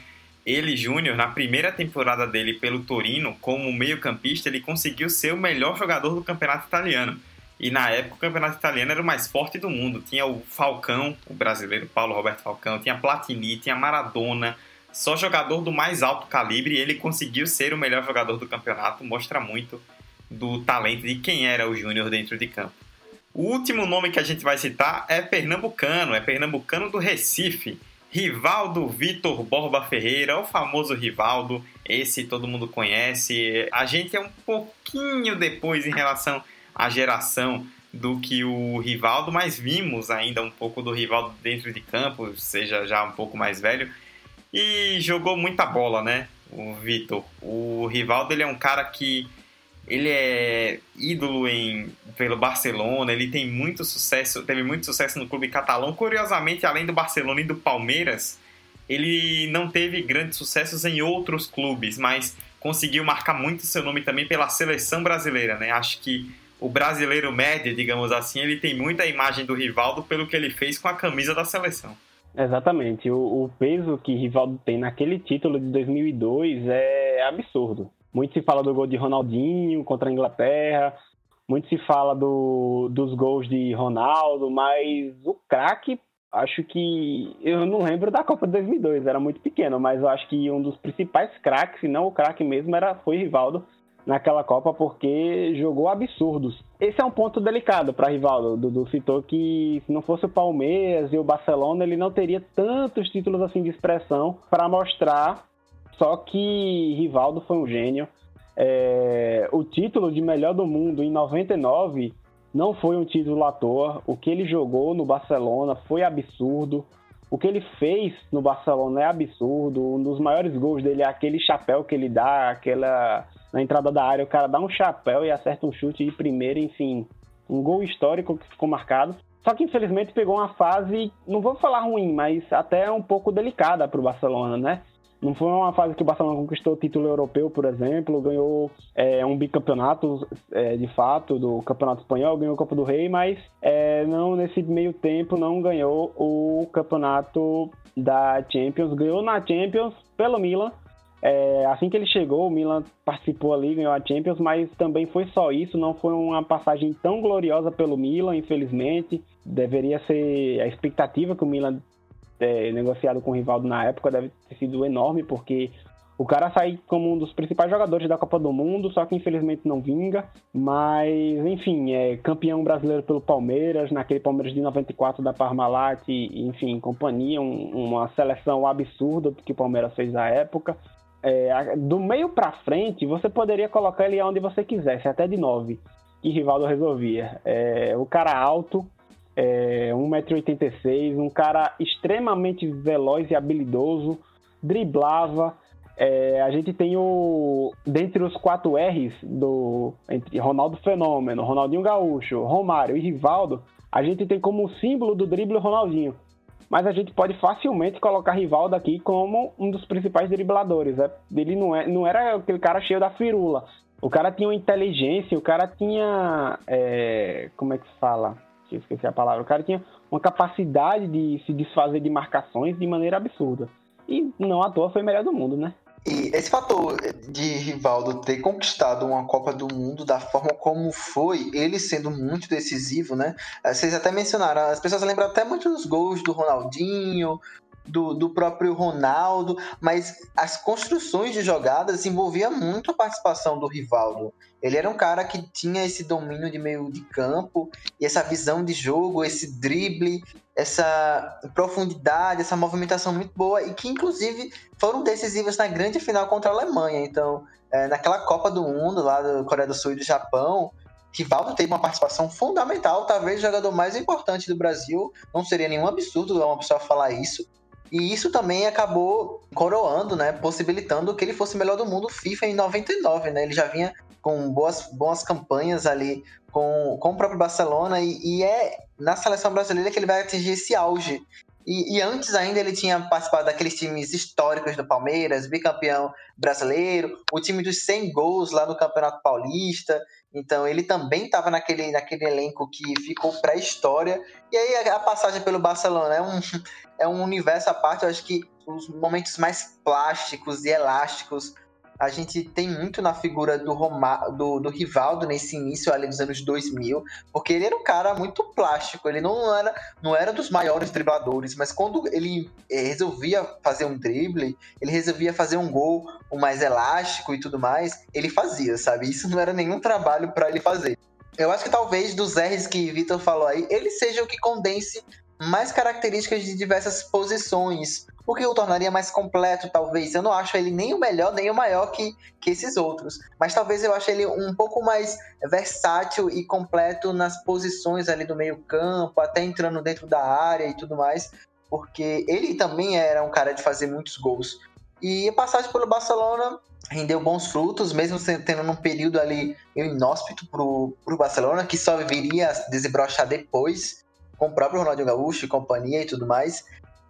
Speaker 1: ele, Júnior, na primeira temporada dele pelo Torino, como meio-campista, ele conseguiu ser o melhor jogador do campeonato italiano. E na época o campeonato italiano era o mais forte do mundo. Tinha o Falcão, o brasileiro Paulo Roberto Falcão, tinha Platini, tinha Maradona, só jogador do mais alto calibre e ele conseguiu ser o melhor jogador do campeonato. Mostra muito do talento de quem era o Júnior dentro de campo. O último nome que a gente vai citar é pernambucano, é pernambucano do Recife. Rivaldo Vitor Borba Ferreira, o famoso Rivaldo, esse todo mundo conhece. A gente é um pouquinho depois em relação a geração do que o Rivaldo, mas vimos ainda um pouco do Rivaldo dentro de campo, seja já um pouco mais velho, e jogou muita bola, né? O Vitor. O Rivaldo ele é um cara que ele é ídolo em, pelo Barcelona, ele tem muito sucesso, teve muito sucesso no clube catalão. Curiosamente, além do Barcelona e do Palmeiras, ele não teve grandes sucessos em outros clubes, mas conseguiu marcar muito seu nome também pela seleção brasileira, né? Acho que o brasileiro médio, digamos assim, ele tem muita imagem do Rivaldo pelo que ele fez com a camisa da seleção.
Speaker 3: Exatamente. O, o peso que Rivaldo tem naquele título de 2002 é absurdo. Muito se fala do gol de Ronaldinho contra a Inglaterra, muito se fala do, dos gols de Ronaldo, mas o craque, acho que. Eu não lembro da Copa de 2002, era muito pequeno, mas eu acho que um dos principais craques, se não o craque mesmo, era, foi Rivaldo naquela Copa porque jogou absurdos. Esse é um ponto delicado para Rivaldo. Dudu citou que se não fosse o Palmeiras e o Barcelona, ele não teria tantos títulos assim de expressão para mostrar. Só que Rivaldo foi um gênio. É... o título de melhor do mundo em 99 não foi um título à toa. O que ele jogou no Barcelona foi absurdo. O que ele fez no Barcelona é absurdo. Um dos maiores gols dele é aquele chapéu que ele dá, aquela na entrada da área, o cara dá um chapéu e acerta um chute de primeira, enfim, um gol histórico que ficou marcado. Só que infelizmente pegou uma fase, não vou falar ruim, mas até um pouco delicada para o Barcelona, né? Não foi uma fase que o Barcelona conquistou o título europeu, por exemplo, ganhou é, um bicampeonato é, de fato do Campeonato Espanhol, ganhou a Copa do Rei, mas é, não nesse meio tempo não ganhou o campeonato da Champions. Ganhou na Champions pelo Milan. É, assim que ele chegou, o Milan participou ali, ganhou a Champions, mas também foi só isso, não foi uma passagem tão gloriosa pelo Milan, infelizmente. Deveria ser a expectativa que o Milan é, negociado com o Rivaldo na época deve ter sido enorme, porque o cara sai como um dos principais jogadores da Copa do Mundo, só que infelizmente não vinga. Mas, enfim, é campeão brasileiro pelo Palmeiras, naquele Palmeiras de 94 da Parmalat, enfim, companhia, um, uma seleção absurda que o Palmeiras fez na época. É, do meio para frente, você poderia colocar ele onde você quisesse, até de 9, que Rivaldo resolvia. É, o cara alto, é, 1,86m, um cara extremamente veloz e habilidoso, driblava. É, a gente tem o. Dentre os quatro R's do. Entre Ronaldo Fenômeno, Ronaldinho Gaúcho, Romário e Rivaldo, a gente tem como símbolo do drible o Ronaldinho. Mas a gente pode facilmente colocar Rivaldo aqui como um dos principais dribladores. É, ele não, é, não era aquele cara cheio da firula. O cara tinha uma inteligência, o cara tinha. É, como é que se fala? Que esqueci a palavra, o cara tinha uma capacidade de se desfazer de marcações de maneira absurda. E não à toa foi melhor do mundo, né?
Speaker 2: E esse fator de Rivaldo ter conquistado uma Copa do Mundo da forma como foi, ele sendo muito decisivo, né? Vocês até mencionaram, as pessoas lembram até muito dos gols do Ronaldinho, do, do próprio Ronaldo, mas as construções de jogadas envolvia muito a participação do Rivaldo. Ele era um cara que tinha esse domínio de meio de campo e essa visão de jogo, esse drible, essa profundidade, essa movimentação muito boa e que inclusive foram decisivas na grande final contra a Alemanha. Então, é, naquela Copa do Mundo lá da Coreia do Sul e do Japão, Rivaldo teve uma participação fundamental, talvez o jogador mais importante do Brasil. Não seria nenhum absurdo uma pessoa falar isso. E isso também acabou coroando, né, possibilitando que ele fosse o melhor do mundo FIFA em 99, né? Ele já vinha com boas, boas campanhas ali com, com o próprio Barcelona e, e é na seleção brasileira que ele vai atingir esse auge. E, e, antes ainda ele tinha participado daqueles times históricos do Palmeiras, bicampeão brasileiro, o time dos 100 gols lá no Campeonato Paulista. Então ele também estava naquele, naquele elenco que ficou pré-história. E aí a, passagem pelo Barcelona é um, *laughs* é um universo à parte. Eu acho que os momentos mais plásticos e elásticos a gente tem muito na figura do, Roma, do, do Rivaldo nesse início ali dos anos 2000, porque ele era um cara muito plástico, ele não era, não era dos maiores dribladores, mas quando ele eh, resolvia fazer um drible, ele resolvia fazer um gol o mais elástico e tudo mais, ele fazia, sabe? Isso não era nenhum trabalho para ele fazer. Eu acho que talvez dos R's que Vitor falou aí, ele seja o que condense mais características de diversas posições, o que o tornaria mais completo, talvez. Eu não acho ele nem o melhor, nem o maior que, que esses outros. Mas talvez eu ache ele um pouco mais versátil e completo nas posições ali do meio campo, até entrando dentro da área e tudo mais. Porque ele também era um cara de fazer muitos gols. E a passagem pelo Barcelona rendeu bons frutos, mesmo tendo um período ali inóspito pro, pro Barcelona, que só viria a desebrochar depois, com o próprio Ronaldinho Gaúcho e companhia e tudo mais.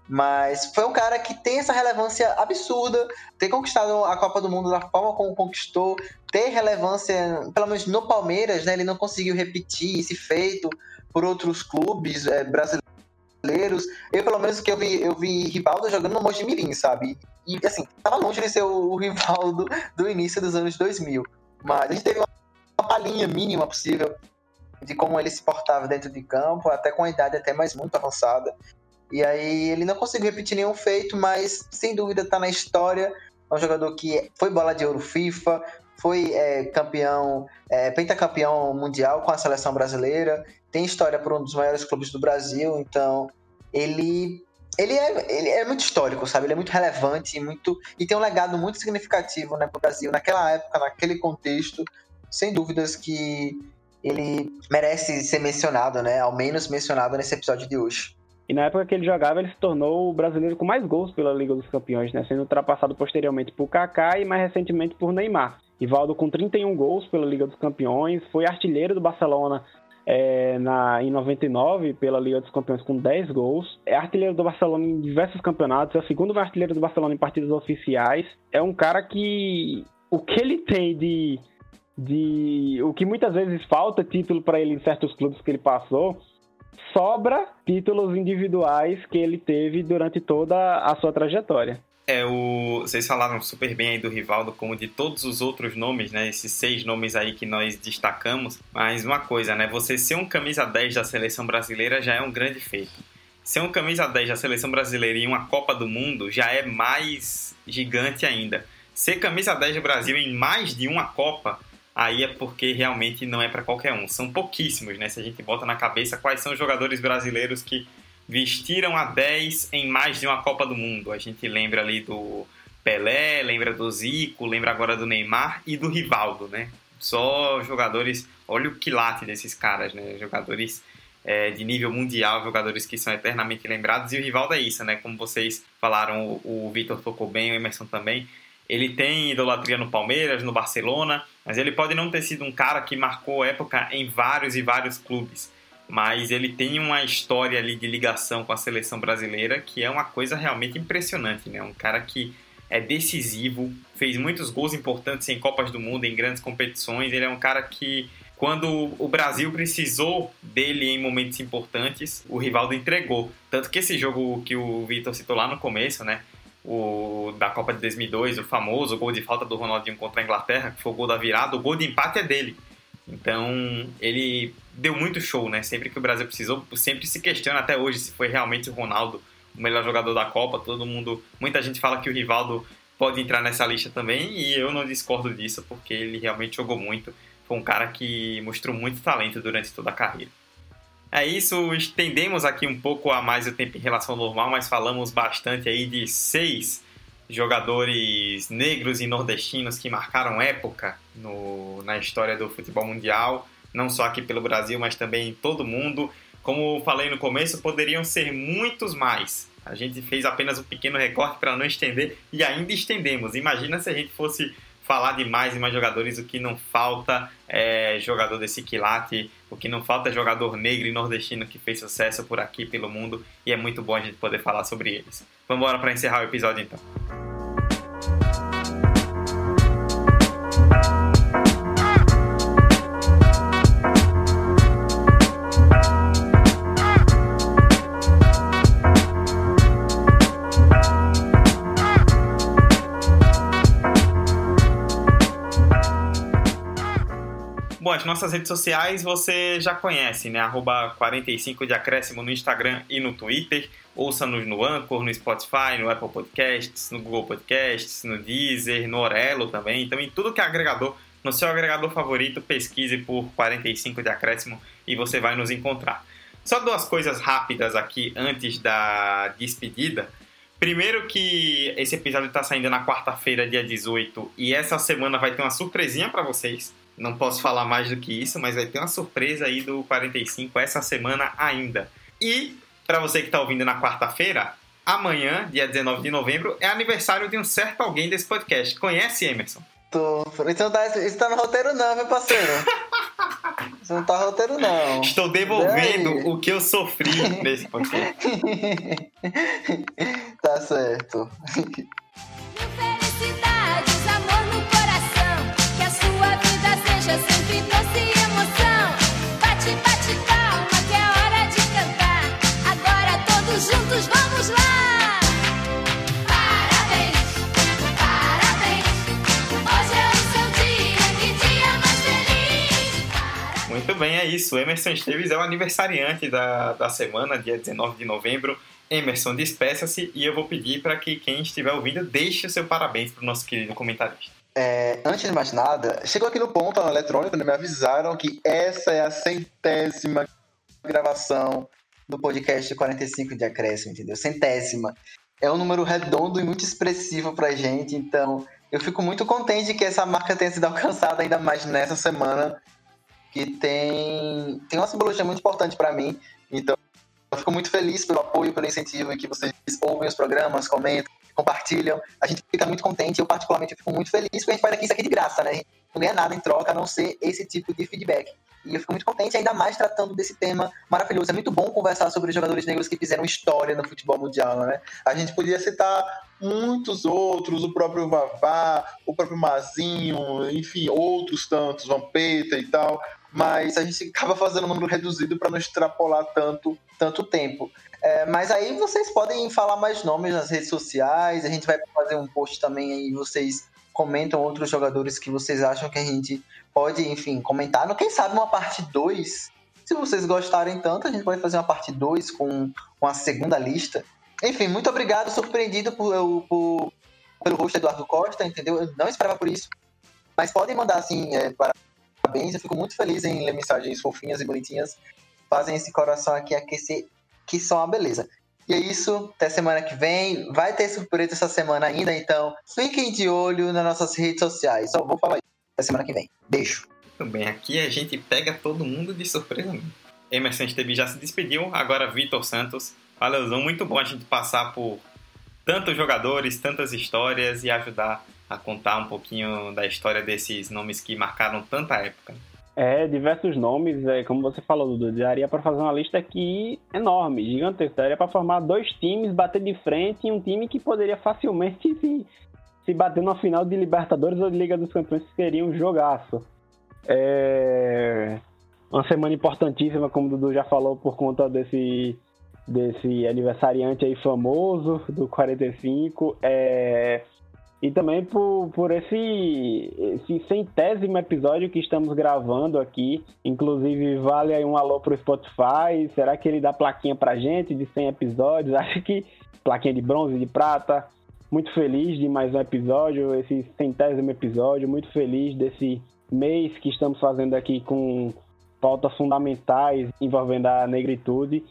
Speaker 2: Mas foi um cara que tem essa relevância absurda, ter conquistado a Copa do Mundo da forma como conquistou, ter relevância, pelo menos no Palmeiras, né? Ele não conseguiu repetir esse feito por outros clubes é, brasileiros. Eu, pelo menos, que eu vi, eu vi Rivaldo jogando no Mojimirim, sabe? E, assim, tava longe de ser o Rivaldo do início dos anos 2000. Mas a gente teve uma palhinha mínima possível de como ele se portava dentro de campo, até com a idade até mais muito avançada. E aí ele não conseguiu repetir nenhum feito, mas sem dúvida está na história. É um jogador que foi bola de ouro FIFA, foi é, campeão, é, pentacampeão mundial com a seleção brasileira, tem história por um dos maiores clubes do Brasil, então ele ele é, ele é muito histórico, sabe? Ele é muito relevante muito, e tem um legado muito significativo né, para o Brasil naquela época, naquele contexto. Sem dúvidas que ele merece ser mencionado, né? Ao menos mencionado nesse episódio de hoje.
Speaker 3: E na época que ele jogava, ele se tornou o brasileiro com mais gols pela Liga dos Campeões, né? Sendo ultrapassado posteriormente por Kaká e mais recentemente por Neymar. Rivaldo com 31 gols pela Liga dos Campeões, foi artilheiro do Barcelona é, na, em 99 pela Liga dos Campeões com 10 gols. É artilheiro do Barcelona em diversos campeonatos, é o segundo artilheiro do Barcelona em partidas oficiais. É um cara que o que ele tem de de o que muitas vezes falta título para ele em certos clubes que ele passou, sobra títulos individuais que ele teve durante toda a sua trajetória.
Speaker 1: É, o... vocês falaram super bem aí do Rivaldo, como de todos os outros nomes, né? Esses seis nomes aí que nós destacamos. Mas uma coisa, né? Você ser um camisa 10 da seleção brasileira já é um grande feito. Ser um camisa 10 da seleção brasileira em uma Copa do Mundo já é mais gigante ainda. Ser camisa 10 do Brasil em mais de uma Copa, aí é porque realmente não é para qualquer um. São pouquíssimos, né? Se a gente bota na cabeça quais são os jogadores brasileiros que vestiram a 10 em mais de uma Copa do Mundo. A gente lembra ali do Pelé, lembra do Zico, lembra agora do Neymar e do Rivaldo, né? Só jogadores, olha o quilate desses caras, né? Jogadores é, de nível mundial, jogadores que são eternamente lembrados. E o Rivaldo é isso, né? Como vocês falaram, o, o Vitor tocou bem, o Emerson também. Ele tem idolatria no Palmeiras, no Barcelona, mas ele pode não ter sido um cara que marcou época em vários e vários clubes mas ele tem uma história ali de ligação com a seleção brasileira que é uma coisa realmente impressionante, né? Um cara que é decisivo, fez muitos gols importantes em Copas do Mundo, em grandes competições. Ele é um cara que, quando o Brasil precisou dele em momentos importantes, o Rivaldo entregou. Tanto que esse jogo que o Vitor citou lá no começo, né? O da Copa de 2002, o famoso gol de falta do Ronaldinho contra a Inglaterra, que foi o gol da virada, o gol de empate é dele. Então, ele deu muito show, né? Sempre que o Brasil precisou, sempre se questiona até hoje se foi realmente o Ronaldo o melhor jogador da Copa. Todo mundo, muita gente fala que o Rivaldo pode entrar nessa lista também e eu não discordo disso porque ele realmente jogou muito. Foi um cara que mostrou muito talento durante toda a carreira. É isso, estendemos aqui um pouco a mais o tempo em relação ao normal, mas falamos bastante aí de seis jogadores negros e nordestinos que marcaram época no, na história do futebol mundial, não só aqui pelo Brasil, mas também em todo mundo. Como falei no começo, poderiam ser muitos mais. A gente fez apenas um pequeno recorte para não estender e ainda estendemos. Imagina se a gente fosse falar de mais e mais jogadores, o que não falta é jogador desse quilate, o que não falta é jogador negro e nordestino que fez sucesso por aqui pelo mundo e é muito bom a gente poder falar sobre eles. Vamos embora para encerrar o episódio então. Nossas redes sociais você já conhece, né? Arroba 45 de acréscimo no Instagram e no Twitter. Ouça-nos no Anchor, no Spotify, no Apple Podcasts, no Google Podcasts, no Deezer, no Orelo também. Então, em tudo que é agregador, no seu agregador favorito, pesquise por 45 de acréscimo e você vai nos encontrar. Só duas coisas rápidas aqui antes da despedida. Primeiro que esse episódio está saindo na quarta-feira, dia 18, e essa semana vai ter uma surpresinha para vocês. Não posso falar mais do que isso, mas vai ter uma surpresa aí do 45 essa semana ainda. E para você que está ouvindo na quarta-feira, amanhã, dia 19 de novembro, é aniversário de um certo alguém desse podcast. Conhece Emerson?
Speaker 2: Tô. Isso não tá, isso tá no roteiro, não, meu parceiro. *laughs* Isso não tá no roteiro, não.
Speaker 1: Estou devolvendo o que eu sofri nesse podcast. *laughs*
Speaker 2: tá certo. *laughs*
Speaker 1: Muito bem, é isso. Emerson Esteves é o aniversariante da, da semana, dia 19 de novembro. Emerson, despeça-se e eu vou pedir para que quem estiver ouvindo deixe o seu parabéns para o nosso querido comentarista.
Speaker 2: É, antes de mais nada, chegou aqui no ponto no eletrônico, né, me avisaram que essa é a centésima gravação do podcast 45 de acréscimo, entendeu? Centésima. É um número redondo e muito expressivo pra gente, então eu fico muito contente que essa marca tenha sido *laughs* alcançada ainda mais nessa semana que tem, tem uma simbologia muito importante para mim. Então, eu fico muito feliz pelo apoio, pelo incentivo que vocês ouvem os programas, comentam, compartilham. A gente fica muito contente. Eu, particularmente, fico muito feliz porque a gente faz aqui isso aqui de graça, né? Não ganha nada em troca a não ser esse tipo de feedback. E eu fico muito contente, ainda mais tratando desse tema maravilhoso. É muito bom conversar sobre os jogadores negros que fizeram história no futebol mundial, né? A gente podia citar muitos outros, o próprio Vavá, o próprio Mazinho, enfim, outros tantos, Vampeta e tal. Mas a gente acaba fazendo um número reduzido para não extrapolar tanto, tanto tempo. É, mas aí vocês podem falar mais nomes nas redes sociais, a gente vai fazer um post também aí, vocês comentam outros jogadores que vocês acham que a gente pode, enfim, comentar. Quem sabe uma parte 2, se vocês gostarem tanto, a gente pode fazer uma parte 2 com uma segunda lista. Enfim, muito obrigado, surpreendido por, por, pelo rosto Eduardo Costa, entendeu? Eu não esperava por isso. Mas podem mandar, assim, é, parabéns. Eu fico muito feliz em ler mensagens fofinhas e bonitinhas. Fazem esse coração aqui aquecer, que são uma beleza. E é isso, até semana que vem. Vai ter surpresa essa semana ainda, então fiquem de olho nas nossas redes sociais. Só vou falar isso até semana que vem. Beijo.
Speaker 1: Muito bem, aqui a gente pega todo mundo de surpresa. Emerson Estebi já se despediu, agora Vitor Santos. Valeuzão, muito bom a gente passar por tantos jogadores, tantas histórias e ajudar a contar um pouquinho da história desses nomes que marcaram tanta época.
Speaker 3: É, diversos nomes, é, como você falou, Dudu, daria para fazer uma lista aqui enorme, gigantesca. Daria para formar dois times, bater de frente e um time que poderia facilmente se, se bater na final de Libertadores ou de Liga dos Campeões, seria um jogaço. É uma semana importantíssima, como o Dudu já falou, por conta desse, desse aniversariante aí famoso do 45. É, e também por, por esse, esse centésimo episódio que estamos gravando aqui. Inclusive, vale aí um alô pro Spotify. Será que ele dá plaquinha pra gente de 100 episódios? *laughs* Acho que plaquinha de bronze, de prata. Muito feliz de mais um episódio, esse centésimo episódio. Muito feliz desse mês que estamos fazendo aqui com pautas fundamentais envolvendo a negritude.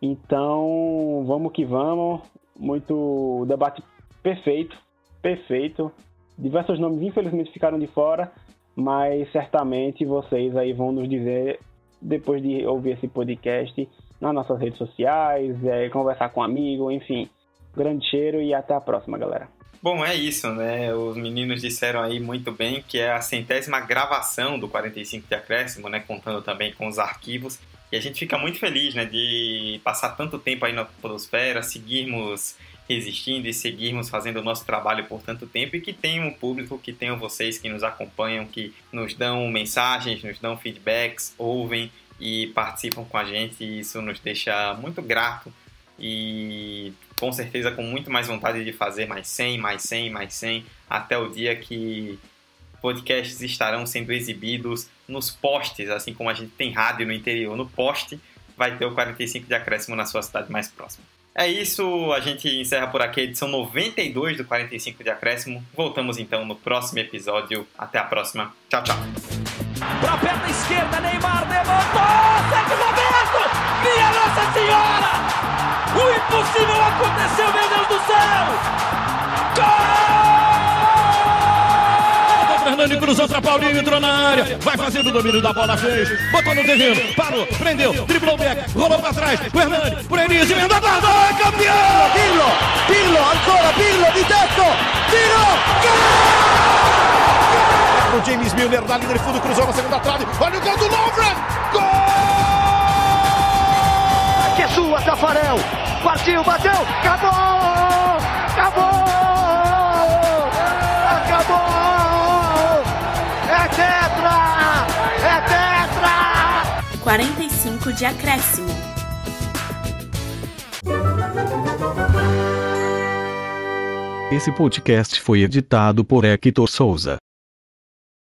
Speaker 3: Então, vamos que vamos. Muito debate perfeito perfeito. Diversos nomes, infelizmente, ficaram de fora, mas certamente vocês aí vão nos dizer, depois de ouvir esse podcast, nas nossas redes sociais, é, conversar com um amigo, enfim. Grande cheiro e até a próxima, galera.
Speaker 1: Bom, é isso, né? Os meninos disseram aí muito bem que é a centésima gravação do 45 de acréscimo, né? Contando também com os arquivos. E a gente fica muito feliz, né? De passar tanto tempo aí na Podosfera, seguirmos resistindo e seguirmos fazendo o nosso trabalho por tanto tempo e que tenham um público, que tenham vocês que nos acompanham, que nos dão mensagens, nos dão feedbacks, ouvem e participam com a gente. E isso nos deixa muito grato e com certeza com muito mais vontade de fazer mais 100, mais 100, mais 100, até o dia que podcasts estarão sendo exibidos nos postes, assim como a gente tem rádio no interior, no poste vai ter o 45 de acréscimo na sua cidade mais próxima. É isso, a gente encerra por aqui a edição 92 do 45 de Acréscimo. Voltamos então no próximo episódio. Até a próxima. Tchau, tchau.
Speaker 4: Pra perna esquerda, Neymar levantou! Minha Nossa Senhora! O impossível aconteceu, meu Deus do céu! Gol! Fernando cruzou para Paulinho, entrou na área, vai fazendo o domínio da bola, fez, botou no terreno, parou, prendeu, driblou o back, rolou para trás, o Hernani, por Enis, emendou, guardou, é campeão!
Speaker 5: Pirlo, Pirlo, ancora Pirlo di tetto, tiro,
Speaker 4: gol! O James Milner na linha de fundo, cruzou na segunda trave, olha o gol do Lovren, gol!
Speaker 5: Que é sua, Tafarel, partiu, bateu, acabou,
Speaker 6: 45 de acréscimo.
Speaker 7: Esse podcast foi editado por Hector Souza.